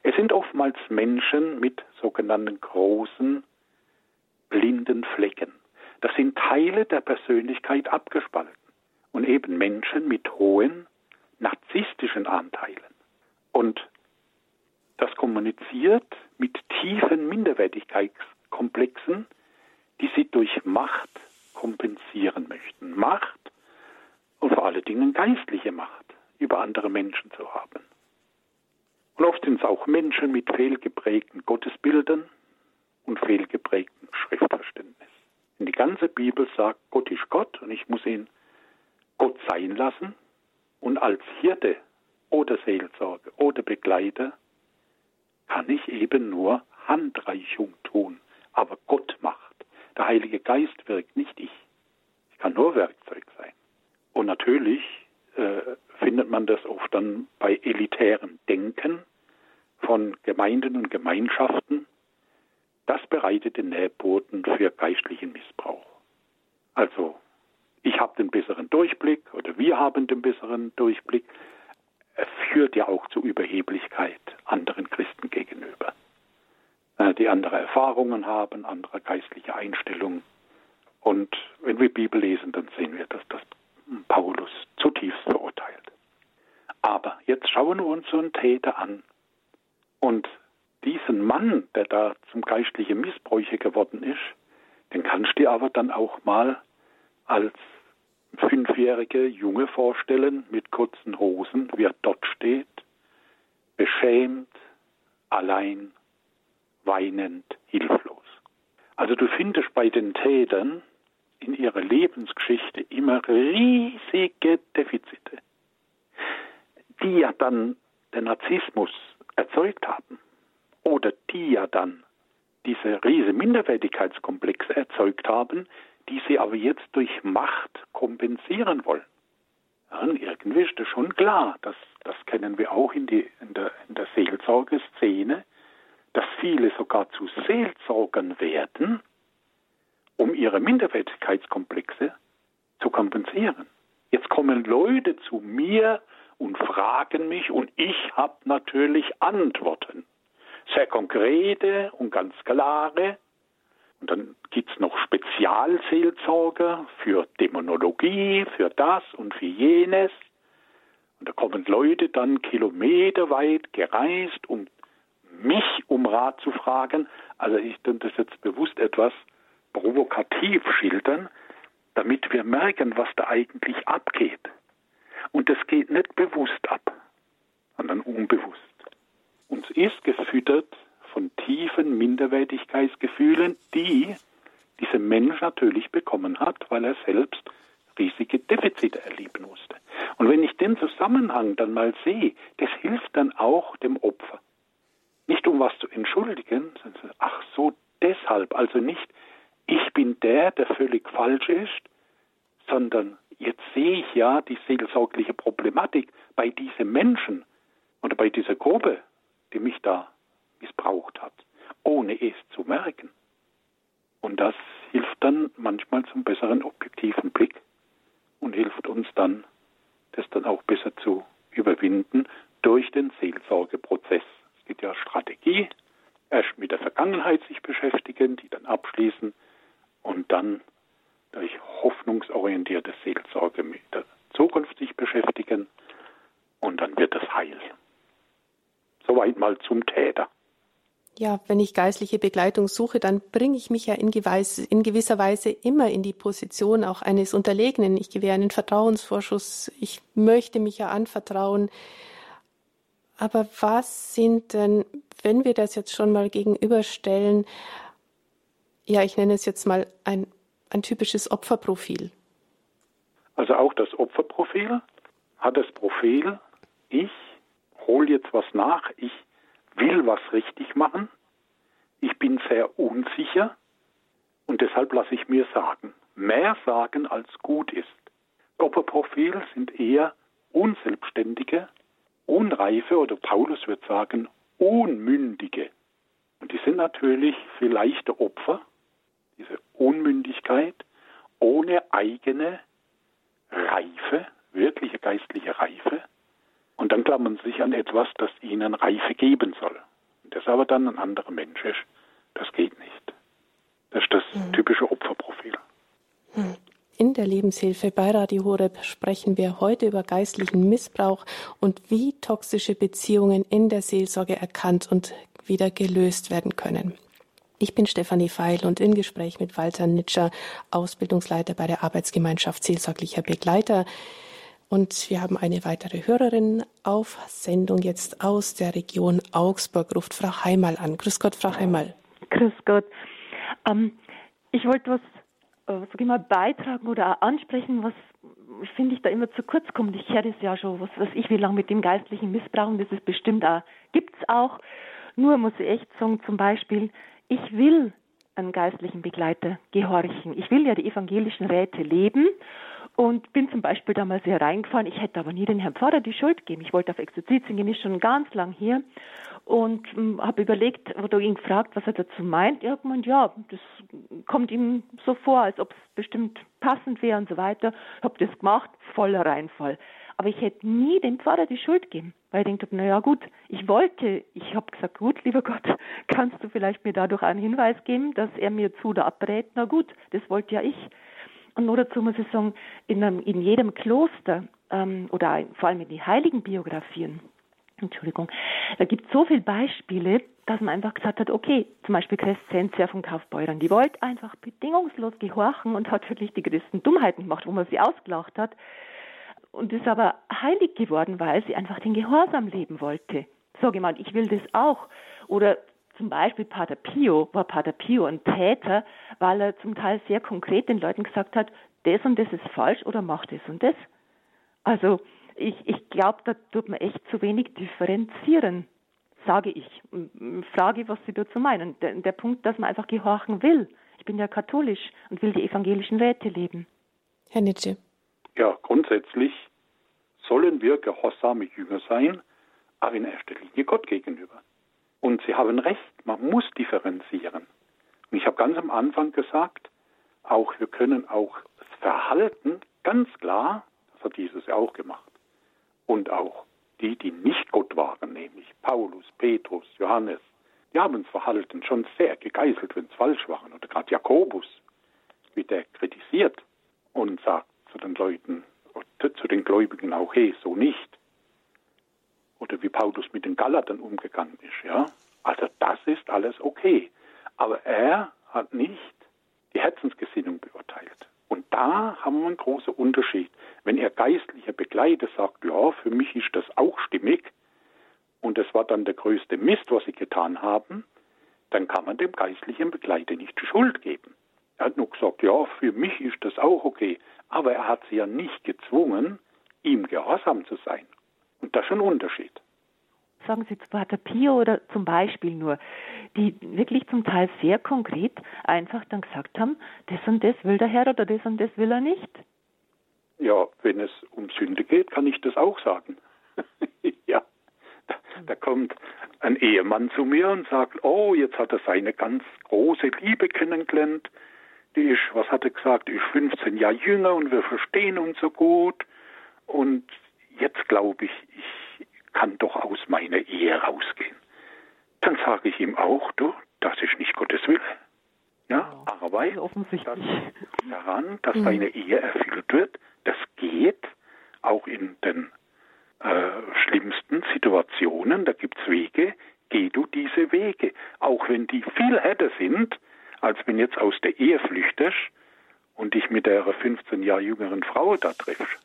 [SPEAKER 2] Es sind oftmals Menschen mit sogenannten großen blinden Flecken. Das sind Teile der Persönlichkeit abgespalten und eben Menschen mit hohen narzisstischen Anteilen. Und das kommuniziert mit tiefen Minderwertigkeitskomplexen, die sie durch Macht kompensieren möchten. Macht und vor allen Dingen geistliche Macht über andere Menschen zu haben. Und oft sind es auch Menschen mit fehlgeprägten Gottesbildern und fehlgeprägtem Schriftverständnis. Denn die ganze Bibel sagt, Gott ist Gott und ich muss ihn Gott sein lassen und als Hirte oder Seelsorge oder Begleiter kann ich eben nur Handreichung tun, aber Gott macht. Der Heilige Geist wirkt, nicht ich. Ich kann nur Werkzeug sein. Und natürlich äh, findet man das oft dann bei elitärem Denken von Gemeinden und Gemeinschaften. Das bereitet den Nährboden für geistlichen Missbrauch. Also ich habe den besseren Durchblick oder wir haben den besseren Durchblick, es führt ja auch zu Überheblichkeit anderen Christen gegenüber, die andere Erfahrungen haben, andere geistliche Einstellungen. Und wenn wir Bibel lesen, dann sehen wir, dass das Paulus zutiefst verurteilt. Aber jetzt schauen wir uns so einen Täter an. Und diesen Mann, der da zum geistlichen Missbräucher geworden ist, den kannst du dir aber dann auch mal als fünfjährige Junge vorstellen mit kurzen Hosen, wie er dort steht, beschämt, allein, weinend, hilflos. Also du findest bei den Tätern in ihrer Lebensgeschichte immer riesige Defizite, die ja dann den Narzissmus erzeugt haben oder die ja dann diese riesige Minderwertigkeitskomplexe erzeugt haben, die sie aber jetzt durch Macht kompensieren wollen. Ja, irgendwie ist das schon klar, das, das kennen wir auch in, die, in der, in der Seelsorgeszene, dass viele sogar zu Seelsorgern werden, um ihre Minderwertigkeitskomplexe zu kompensieren. Jetzt kommen Leute zu mir und fragen mich und ich habe natürlich Antworten. Sehr konkrete und ganz klare. Und dann gibt es noch Spezialseelsorger für Dämonologie, für das und für jenes. Und da kommen Leute dann kilometerweit gereist, um mich um Rat zu fragen. Also ich tue das jetzt bewusst etwas provokativ schildern, damit wir merken, was da eigentlich abgeht. Und das geht nicht bewusst ab, sondern unbewusst. Uns ist gefüttert von tiefen Minderwertigkeitsgefühlen, die dieser Mensch natürlich bekommen hat, weil er selbst riesige Defizite erleben musste. Und wenn ich den Zusammenhang dann mal sehe, das hilft dann auch dem Opfer. Nicht um was zu entschuldigen, sondern ach so, deshalb, also nicht, ich bin der, der völlig falsch ist, sondern jetzt sehe ich ja die seelsorgliche Problematik bei diesen Menschen oder bei dieser Gruppe, die mich da missbraucht hat, ohne es zu merken. Und das hilft dann manchmal zum besseren objektiven Blick und hilft uns dann, das dann auch besser zu überwinden durch den Seelsorgeprozess. Es gibt ja Strategie, erst mit der Vergangenheit sich beschäftigen, die dann abschließen und dann durch hoffnungsorientierte Seelsorge mit der Zukunft sich beschäftigen und dann wird es heil. Soweit mal zum Täter.
[SPEAKER 1] Ja, wenn ich geistliche Begleitung suche, dann bringe ich mich ja in, gewisser Weise immer in die Position auch eines Unterlegenen. Ich gewähre einen Vertrauensvorschuss. Ich möchte mich ja anvertrauen. Aber was sind denn, wenn wir das jetzt schon mal gegenüberstellen, ja, ich nenne es jetzt mal ein, ein typisches Opferprofil?
[SPEAKER 2] Also auch das Opferprofil hat das Profil, ich hole jetzt was nach, ich will was richtig machen, ich bin sehr unsicher und deshalb lasse ich mir sagen, mehr sagen als gut ist. Opferprofil sind eher unselbstständige, unreife oder Paulus wird sagen, unmündige. Und die sind natürlich vielleicht Opfer, diese Unmündigkeit, ohne eigene Reife, wirkliche geistliche Reife. Und dann klammern sie sich an etwas, das ihnen Reife geben soll. Das aber dann ein anderer Mensch ist. Das geht nicht. Das ist das hm. typische Opferprofil.
[SPEAKER 1] Hm. In der Lebenshilfe bei Radio Horeb sprechen wir heute über geistlichen Missbrauch und wie toxische Beziehungen in der Seelsorge erkannt und wieder gelöst werden können. Ich bin Stefanie Feil und in Gespräch mit Walter Nitscher, Ausbildungsleiter bei der Arbeitsgemeinschaft Seelsorglicher Begleiter. Und wir haben eine weitere Hörerin auf Sendung jetzt aus der Region Augsburg, ruft Frau Heimal an. Grüß Gott, Frau Heimal.
[SPEAKER 6] Grüß Gott. Ähm, ich wollte was, sag ich mal, beitragen oder ansprechen, was finde ich da immer zu kurz kommt. Ich höre das ja schon, was weiß ich, wie lange mit dem geistlichen Missbrauch, das ist bestimmt auch, gibt es auch. Nur muss ich echt sagen, zum Beispiel, ich will einen geistlichen Begleiter gehorchen. Ich will ja die evangelischen Räte leben und bin zum Beispiel damals hier reingefahren. Ich hätte aber nie den Herrn Pfarrer die Schuld geben. Ich wollte auf Exerzitien gehen, ist schon ganz lang hier und ähm, habe überlegt oder ihn gefragt, was er dazu meint. Er hat gemeint, ja, das kommt ihm so vor, als ob es bestimmt passend wäre und so weiter. Habe das gemacht, voller Reinfall. Aber ich hätte nie dem Pfarrer die Schuld geben, weil ich denke, na ja gut, ich wollte, ich habe gesagt, gut, lieber Gott, kannst du vielleicht mir dadurch einen Hinweis geben, dass er mir zu oder abrät? Na gut, das wollte ja ich. Und nur dazu muss ich sagen, in, einem, in jedem Kloster ähm, oder vor allem in die heiligen Biografien, Entschuldigung, da gibt es so viele Beispiele, dass man einfach gesagt hat, okay, zum Beispiel Crescentia von Kaufbeuren, die wollte einfach bedingungslos gehorchen und hat wirklich die größten Dummheiten gemacht, wo man sie ausgelacht hat und ist aber heilig geworden, weil sie einfach den Gehorsam leben wollte. Ich mal, ich will das auch. Oder zum Beispiel Pater Pio, war Pater Pio ein Täter, weil er zum Teil sehr konkret den Leuten gesagt hat, das und das ist falsch oder mach das und das. Also ich, ich glaube, da tut man echt zu wenig differenzieren, sage ich. Frage, was Sie dazu meinen. Der, der Punkt, dass man einfach gehorchen will. Ich bin ja katholisch und will die evangelischen Werte leben.
[SPEAKER 1] Herr Nietzsche.
[SPEAKER 2] Ja, grundsätzlich sollen wir gehorsame Jünger sein, aber in erster Linie Gott gegenüber. Und Sie haben recht, man muss differenzieren. Und ich habe ganz am Anfang gesagt, auch wir können auch das Verhalten ganz klar, das hat Jesus ja auch gemacht, und auch die, die nicht Gott waren, nämlich Paulus, Petrus, Johannes, die haben das Verhalten schon sehr gegeißelt, wenn es falsch war. Oder gerade Jakobus, wie der kritisiert und sagt, zu den Leuten, zu den Gläubigen auch, hey, so nicht. Oder wie Paulus mit den Galatern umgegangen ist, ja. Also das ist alles okay. Aber er hat nicht die Herzensgesinnung beurteilt. Und da haben wir einen großen Unterschied. Wenn er geistlicher Begleiter sagt, ja, für mich ist das auch stimmig, und das war dann der größte Mist, was sie getan haben, dann kann man dem geistlichen Begleiter nicht die Schuld geben. Er hat nur gesagt, ja, für mich ist das auch okay. Aber er hat sie ja nicht gezwungen, ihm gehorsam zu sein. Und das ist ein Unterschied.
[SPEAKER 6] Sagen Sie zu Pater Pio oder zum Beispiel nur, die wirklich zum Teil sehr konkret einfach dann gesagt haben, das und das will der Herr oder das und das will er nicht.
[SPEAKER 2] Ja, wenn es um Sünde geht, kann ich das auch sagen. ja, da, da kommt ein Ehemann zu mir und sagt, oh, jetzt hat er seine ganz große Liebe kennengelernt die ist, was hat er gesagt, die ist 15 Jahre jünger und wir verstehen uns so gut. Und jetzt glaube ich, ich kann doch aus meiner Ehe rausgehen. Dann sage ich ihm auch, du, das ist nicht Gottes Wille. Ja, Arbeit das, daran, dass mhm. deine Ehe erfüllt wird. Das geht auch in den äh, schlimmsten Situationen. Da gibt es Wege. Geh du diese Wege. Auch wenn die viel härter sind, als wenn jetzt aus der Ehe flüchtest und dich mit der 15 Jahre jüngeren Frau da triffst.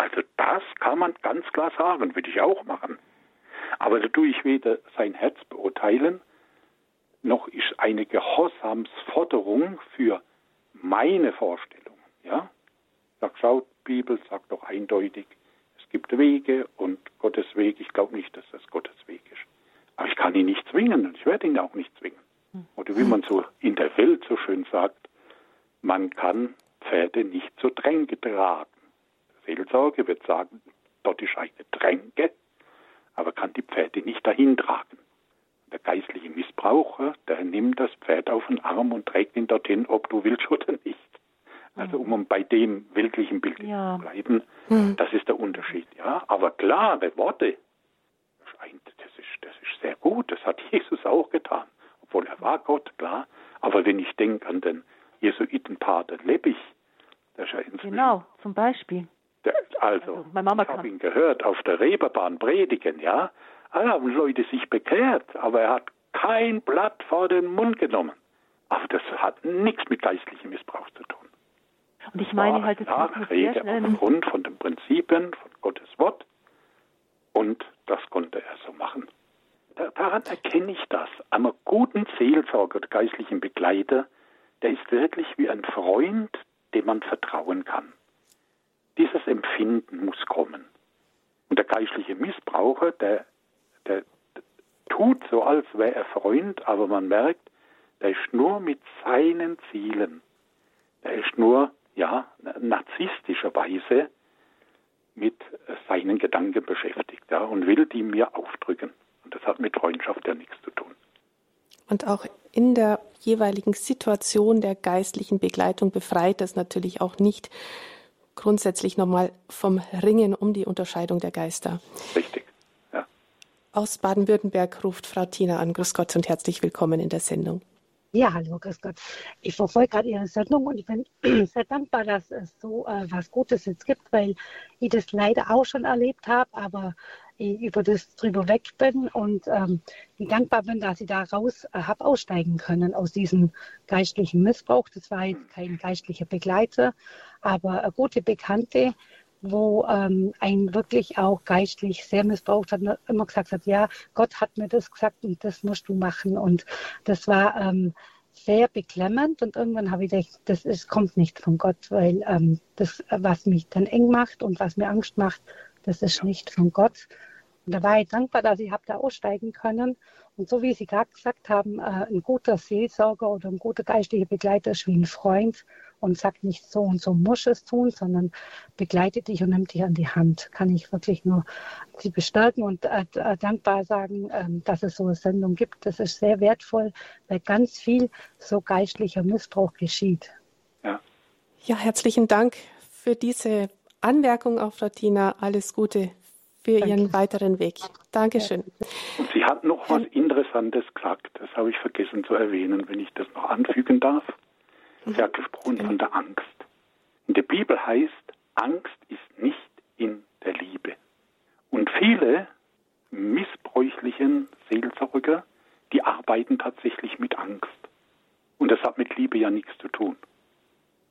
[SPEAKER 2] Also das kann man ganz klar sagen, würde ich auch machen. Aber da tue ich weder sein Herz beurteilen, noch ist eine Gehorsamsforderung für meine Vorstellung. Ja? Sag, schaut, Bibel sagt doch eindeutig, es gibt Wege und Gottes Weg, ich glaube nicht, dass das Gottes Weg ist. Aber ich kann ihn nicht zwingen und ich werde ihn auch nicht zwingen. Oder wie man so in der Welt so schön sagt, man kann Pferde nicht zur Tränke tragen. Seelsorge wird sagen, dort ist eine Tränke, aber kann die Pferde nicht dahin tragen. Der geistliche Missbraucher, der nimmt das Pferd auf den Arm und trägt ihn dorthin, ob du willst oder nicht. Also um bei dem weltlichen Bild ja. zu bleiben, mhm. das ist der Unterschied. Ja, aber klare Worte, das ist, das ist sehr gut. Das hat Jesus auch getan, obwohl er war Gott, klar. Aber wenn ich denke an den Jesuitenpater Leppich,
[SPEAKER 6] der ist ja inzwischen, Genau, zum Beispiel.
[SPEAKER 2] Also, also ich habe ihn gehört auf der Reeperbahn predigen, ja. Da haben Leute sich bekehrt, aber er hat kein Blatt vor den Mund genommen. Aber das hat nichts mit geistlichem Missbrauch zu tun.
[SPEAKER 6] Und ich meine halt,
[SPEAKER 2] es Nachrede aufgrund von den Prinzipien von Gottes Wort. Und das konnte er so machen. daran erkenne ich das. Einem guten Seelsorger geistlichen Begleiter, der ist wirklich wie ein Freund, dem man vertrauen kann. Dieses Empfinden muss kommen. Und der geistliche Missbraucher, der, der tut so, als wäre er Freund, aber man merkt, der ist nur mit seinen Zielen, der ist nur, ja, narzisstischerweise mit seinen Gedanken beschäftigt ja, und will die mir aufdrücken. Und das hat mit Freundschaft ja nichts zu tun.
[SPEAKER 1] Und auch in der jeweiligen Situation der geistlichen Begleitung befreit das natürlich auch nicht grundsätzlich nochmal vom Ringen um die Unterscheidung der Geister.
[SPEAKER 2] Richtig, ja.
[SPEAKER 1] Aus Baden-Württemberg ruft Frau Tina an. Grüß Gott und herzlich willkommen in der Sendung.
[SPEAKER 7] Ja, hallo, grüß Gott. Ich verfolge gerade Ihre Sendung und ich bin sehr dankbar, dass es so äh, was Gutes jetzt gibt, weil ich das leider auch schon erlebt habe, aber ich über das drüber weg bin und ähm, dankbar bin, dass ich da raus äh, habe aussteigen können aus diesem geistlichen Missbrauch. Das war jetzt kein geistlicher Begleiter, aber eine gute Bekannte, wo ähm, ein wirklich auch geistlich sehr missbraucht hat, immer gesagt hat, ja, Gott hat mir das gesagt und das musst du machen. Und das war ähm, sehr beklemmend und irgendwann habe ich gedacht, das ist, kommt nicht von Gott, weil ähm, das, was mich dann eng macht und was mir Angst macht, das ist nicht von Gott. Da war ich dankbar, dass ich habe da aussteigen können. Und so wie Sie gerade gesagt haben, äh, ein guter Seelsorger oder ein guter geistlicher Begleiter ist wie ein Freund und sagt nicht so und so muss es tun, sondern begleitet dich und nimmt dich an die Hand. Kann ich wirklich nur Sie bestärken und äh, äh dankbar sagen, äh, dass es so eine Sendung gibt. Das ist sehr wertvoll, weil ganz viel so geistlicher Missbrauch geschieht.
[SPEAKER 1] Ja, ja herzlichen Dank für diese Anmerkung auf Frau Tina. Alles Gute für Danke. Ihren weiteren Weg. Dankeschön.
[SPEAKER 2] Und sie hat noch was Interessantes gesagt, das habe ich vergessen zu erwähnen, wenn ich das noch anfügen darf. Sie hat gesprochen von der Angst. In der Bibel heißt, Angst ist nicht in der Liebe. Und viele missbräuchlichen Seelsorger, die arbeiten tatsächlich mit Angst. Und das hat mit Liebe ja nichts zu tun.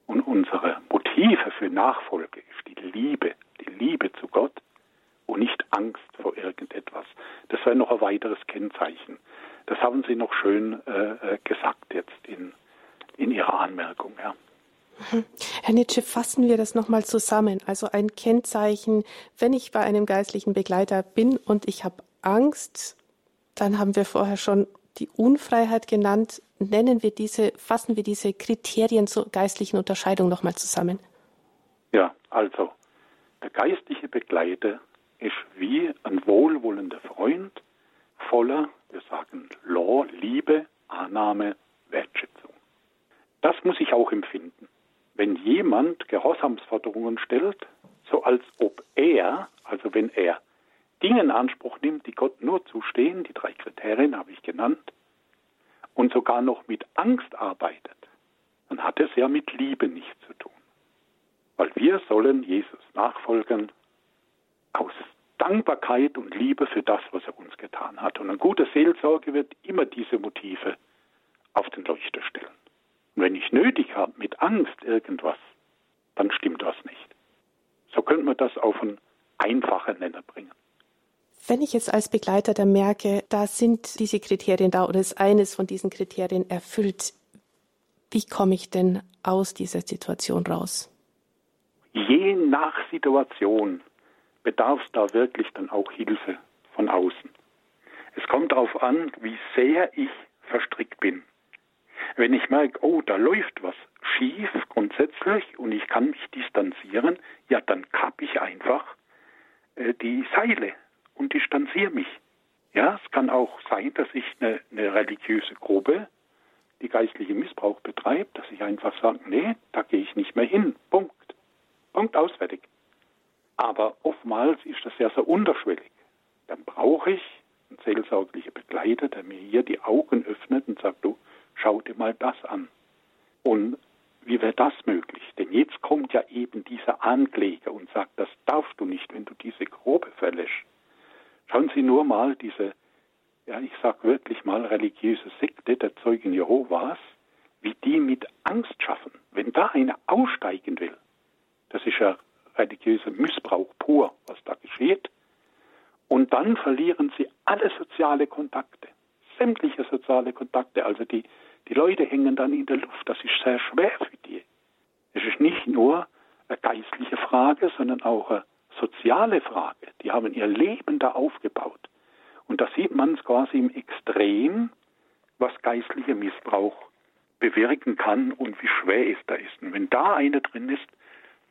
[SPEAKER 2] Und unsere Motive für Nachfolge ist die Liebe, die Liebe zu Gott und nicht Angst vor irgendetwas. Das wäre noch ein weiteres Kennzeichen. Das haben Sie noch schön äh, äh gesagt jetzt in, in Ihrer Anmerkung. Ja.
[SPEAKER 1] Mhm. Herr Nietzsche, fassen wir das nochmal zusammen. Also ein Kennzeichen, wenn ich bei einem geistlichen Begleiter bin und ich habe Angst, dann haben wir vorher schon die Unfreiheit genannt. Nennen wir diese, fassen wir diese Kriterien zur geistlichen Unterscheidung nochmal zusammen.
[SPEAKER 2] Ja, also der geistliche Begleiter ist wie ein wohlwollender Freund voller, wir sagen, Law, Liebe, Annahme, Wertschätzung. Das muss ich auch empfinden. Wenn jemand Gehorsamsforderungen stellt, so als ob er, also wenn er Dinge in Anspruch nimmt, die Gott nur zustehen, die drei Kriterien habe ich genannt, und sogar noch mit Angst arbeitet, dann hat es ja mit Liebe nichts zu tun. Weil wir sollen Jesus nachfolgen aus Dankbarkeit und Liebe für das, was er uns getan hat. Und eine gute Seelsorge wird immer diese Motive auf den Leuchter stellen. Und wenn ich nötig habe, mit Angst irgendwas, dann stimmt das nicht. So könnte man das auf einen einfachen Nenner bringen.
[SPEAKER 1] Wenn ich jetzt als Begleiter da merke, da sind diese Kriterien da oder ist eines von diesen Kriterien erfüllt, wie komme ich denn aus dieser Situation raus?
[SPEAKER 2] Je nach Situation bedarf es da wirklich dann auch Hilfe von außen. Es kommt darauf an, wie sehr ich verstrickt bin. Wenn ich merke, oh, da läuft was schief grundsätzlich und ich kann mich distanzieren, ja, dann kapp ich einfach äh, die Seile und distanziere mich. Ja, es kann auch sein, dass ich eine, eine religiöse Gruppe, die geistliche Missbrauch betreibt, dass ich einfach sage, nee, da gehe ich nicht mehr hin. Punkt. Punkt ausfertig. Aber oftmals ist das ja so unterschwellig. Dann brauche ich einen seelsorglichen Begleiter, der mir hier die Augen öffnet und sagt, du, schau dir mal das an. Und wie wäre das möglich? Denn jetzt kommt ja eben dieser Ankläger und sagt, das darfst du nicht, wenn du diese Gruppe verlässt. Schauen Sie nur mal diese, ja, ich sag wirklich mal religiöse Sekte der Zeugen Jehovas, wie die mit Angst schaffen. Wenn da einer aussteigen will, das ist ja religiöser Missbrauch pur, was da geschieht. Und dann verlieren sie alle soziale Kontakte, sämtliche soziale Kontakte. Also die, die Leute hängen dann in der Luft. Das ist sehr schwer für die. Es ist nicht nur eine geistliche Frage, sondern auch eine soziale Frage. Die haben ihr Leben da aufgebaut. Und da sieht man es quasi im Extrem, was geistlicher Missbrauch bewirken kann und wie schwer es da ist. Und wenn da einer drin ist,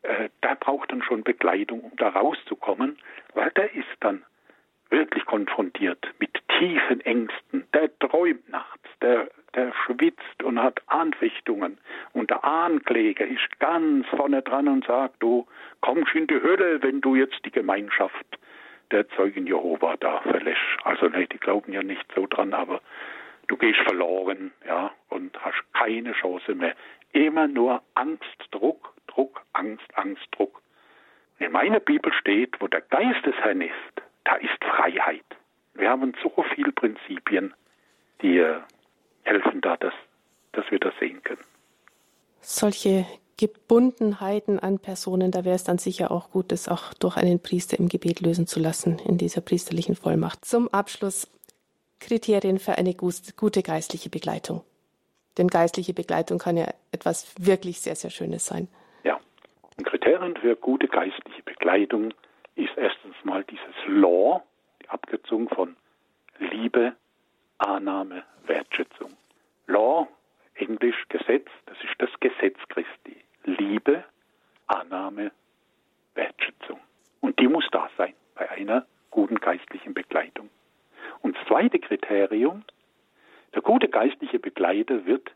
[SPEAKER 2] äh, der braucht dann schon Begleitung, um da rauszukommen, weil der ist dann wirklich konfrontiert mit tiefen Ängsten. Der träumt nachts, der, der schwitzt und hat Anfechtungen. Und der Ankläger ist ganz vorne dran und sagt, du kommst in die Hölle, wenn du jetzt die Gemeinschaft der Zeugen Jehova da verlässt. Also ne, die glauben ja nicht so dran, aber du gehst verloren, ja, und hast keine Chance mehr. Immer nur Angst, Druck, Angst, Angst, Druck. In meiner Bibel steht, wo der Geist des Herrn ist, da ist Freiheit. Wir haben so viele Prinzipien, die äh, helfen da, dass, dass wir das sehen können.
[SPEAKER 1] Solche Gebundenheiten an Personen, da wäre es dann sicher auch gut, das auch durch einen Priester im Gebet lösen zu lassen, in dieser priesterlichen Vollmacht. Zum Abschluss Kriterien für eine gute geistliche Begleitung. Denn geistliche Begleitung kann ja etwas wirklich sehr, sehr Schönes sein.
[SPEAKER 2] Kriterium für gute geistliche Begleitung ist erstens mal dieses Law, die Abkürzung von Liebe, Annahme, Wertschätzung. Law, Englisch Gesetz, das ist das Gesetz Christi. Liebe, Annahme, Wertschätzung. Und die muss da sein bei einer guten geistlichen Begleitung. Und das zweite Kriterium, der gute geistliche Begleiter wird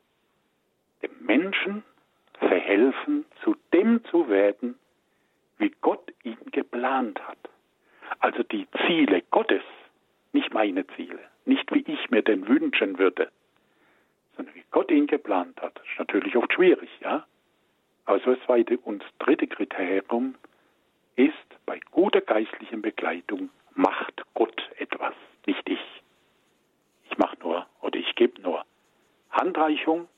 [SPEAKER 2] dem Menschen verhelfen, zu dem zu werden, wie Gott ihn geplant hat. Also die Ziele Gottes, nicht meine Ziele, nicht wie ich mir denn wünschen würde, sondern wie Gott ihn geplant hat. Das ist natürlich oft schwierig, ja. Aber so das zweite und dritte Kriterium ist bei guter geistlichen Begleitung macht Gott etwas, nicht ich. Ich mache nur oder ich gebe nur Handreichung,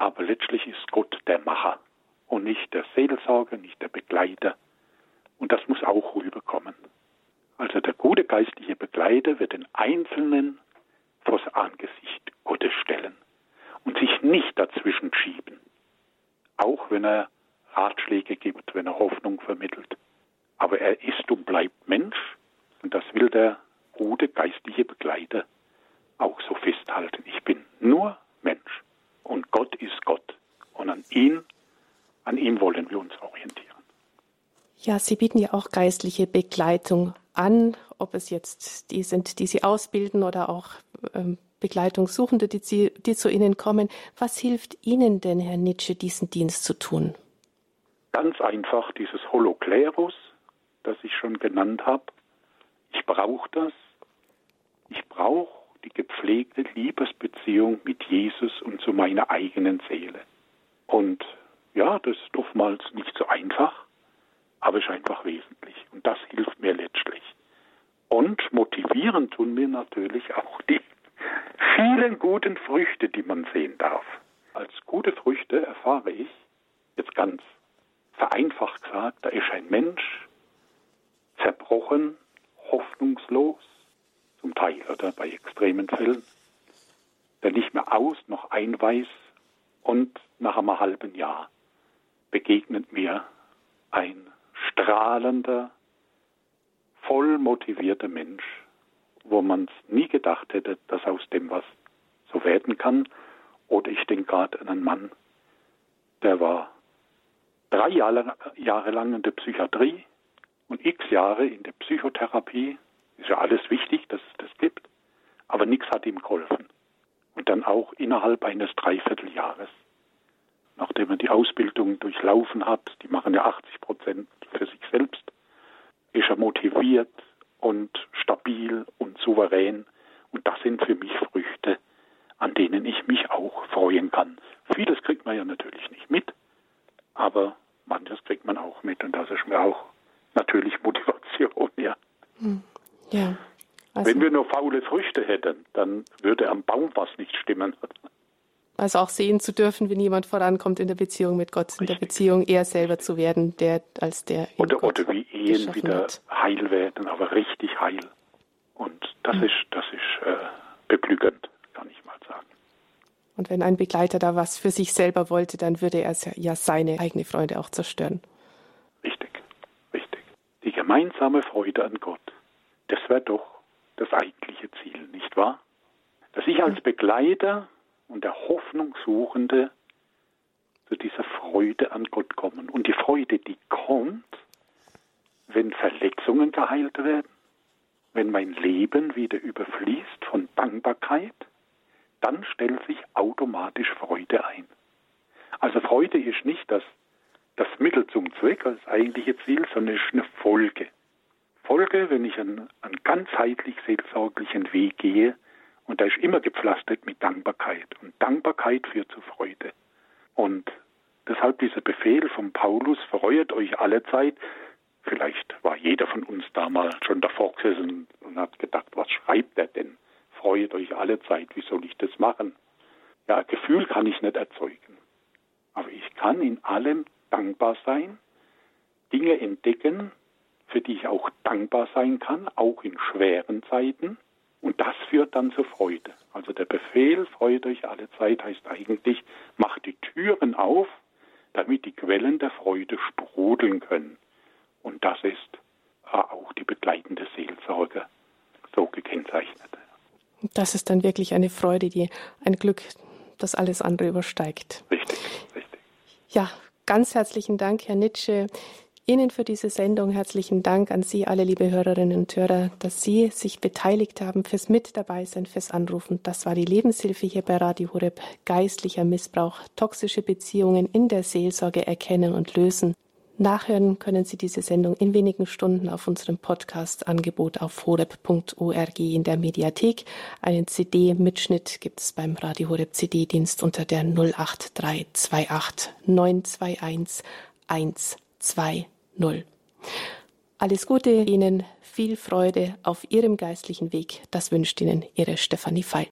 [SPEAKER 2] aber letztlich ist Gott der Macher und nicht der Seelsorger, nicht der Begleiter. Und das muss auch rüberkommen. Also der gute geistliche Begleiter wird den Einzelnen vors Angesicht Gottes stellen und sich nicht dazwischen schieben. Auch wenn er Ratschläge gibt, wenn er Hoffnung vermittelt. Aber er ist und bleibt Mensch und das will der gute geistliche Begleiter auch so festhalten. Ich bin nur Mensch und Gott ist Gott. Und an ihn, an ihm wollen wir uns orientieren.
[SPEAKER 1] Ja, Sie bieten ja auch geistliche Begleitung an, ob es jetzt die sind, die Sie ausbilden oder auch ähm, Begleitungssuchende, die, Sie, die zu Ihnen kommen. Was hilft Ihnen denn, Herr Nietzsche, diesen Dienst zu tun?
[SPEAKER 2] Ganz einfach dieses Holoklerus, das ich schon genannt habe. Ich brauche das. Ich brauche die gepflegte Liebesbeziehung mit Jesus und zu meiner eigenen Seele. Und ja, das ist oftmals nicht so einfach, aber ist einfach wesentlich. Und das hilft mir letztlich. Und motivieren tun mir natürlich auch die vielen guten Früchte, die man sehen darf. Als gute Früchte erfahre ich, jetzt ganz vereinfacht gesagt, da ist ein Mensch zerbrochen, hoffnungslos, zum Teil oder bei extremen Fällen, der nicht mehr aus noch ein weiß und nach einem halben Jahr begegnet mir ein strahlender, voll motivierter Mensch, wo man es nie gedacht hätte, dass aus dem was so werden kann. Oder ich denke gerade an einen Mann, der war drei Jahre, Jahre lang in der Psychiatrie und x Jahre in der Psychotherapie. Ist ja alles wichtig, dass es das gibt. Aber nichts hat ihm geholfen. Und dann auch innerhalb eines Dreivierteljahres, nachdem er die Ausbildung durchlaufen hat, die machen ja 80 Prozent für sich selbst, ist er motiviert und stabil und souverän. Und das sind für mich Früchte, an denen ich mich auch freuen kann. Vieles kriegt man ja natürlich nicht mit, aber manches kriegt man auch mit und das ist mir auch natürlich Motivation, ja. Hm.
[SPEAKER 1] Ja.
[SPEAKER 2] Also Wenn wir nur faule Früchte hätten, dann würde am Baum was nicht stimmen.
[SPEAKER 1] Also auch sehen zu dürfen, wenn jemand vorankommt in der Beziehung mit Gott, Richtig. in der Beziehung eher selber zu werden, der als der.
[SPEAKER 2] Oder, oder wie Ehen wieder hat. heil werden, aber richtig heil. Und das mhm. ist, das ist äh, beglückend, kann ich mal sagen.
[SPEAKER 1] Und wenn ein Begleiter da was für sich selber wollte, dann würde er ja seine eigene Freude auch zerstören.
[SPEAKER 2] Richtig, richtig. Die gemeinsame Freude an Gott, das wäre doch das eigentliche Ziel, nicht wahr? Dass ich als Begleiter und der Hoffnungssuchende zu dieser Freude an Gott kommen. Und die Freude, die kommt, wenn Verletzungen geheilt werden, wenn mein Leben wieder überfließt von Dankbarkeit, dann stellt sich automatisch Freude ein. Also Freude ist nicht das, das Mittel zum Zweck als eigentliche Ziel, sondern ist eine Folge. Folge, wenn ich einen, einen ganzheitlich seelsorglichen Weg gehe, und da ist immer gepflastert mit Dankbarkeit. Und Dankbarkeit führt zu Freude. Und deshalb dieser Befehl von Paulus, freut euch alle Zeit. Vielleicht war jeder von uns damals schon davor gesessen und hat gedacht, was schreibt er denn? Freut euch alle Zeit, wie soll ich das machen? Ja, Gefühl kann ich nicht erzeugen. Aber ich kann in allem dankbar sein, Dinge entdecken, für die ich auch dankbar sein kann, auch in schweren Zeiten. Und das führt dann zur Freude. Also der Befehl, freut euch alle Zeit, heißt eigentlich, macht die Türen auf, damit die Quellen der Freude sprudeln können. Und das ist äh, auch die begleitende Seelsorge so gekennzeichnet.
[SPEAKER 1] Das ist dann wirklich eine Freude, die ein Glück, das alles andere übersteigt.
[SPEAKER 2] Richtig, richtig.
[SPEAKER 1] Ja, ganz herzlichen Dank, Herr Nitsche. Ihnen für diese Sendung herzlichen Dank an Sie alle, liebe Hörerinnen und Hörer, dass Sie sich beteiligt haben fürs Mit dabei sein, fürs Anrufen. Das war die Lebenshilfe hier bei Radio Horeb. Geistlicher Missbrauch, toxische Beziehungen in der Seelsorge erkennen und lösen. Nachhören können Sie diese Sendung in wenigen Stunden auf unserem Podcast-Angebot auf horeb.org in der Mediathek. Einen CD-Mitschnitt gibt es beim Radio Horeb CD-Dienst unter der 08328 921 120. Alles Gute Ihnen, viel Freude auf Ihrem geistlichen Weg. Das wünscht Ihnen Ihre Stefanie Feil.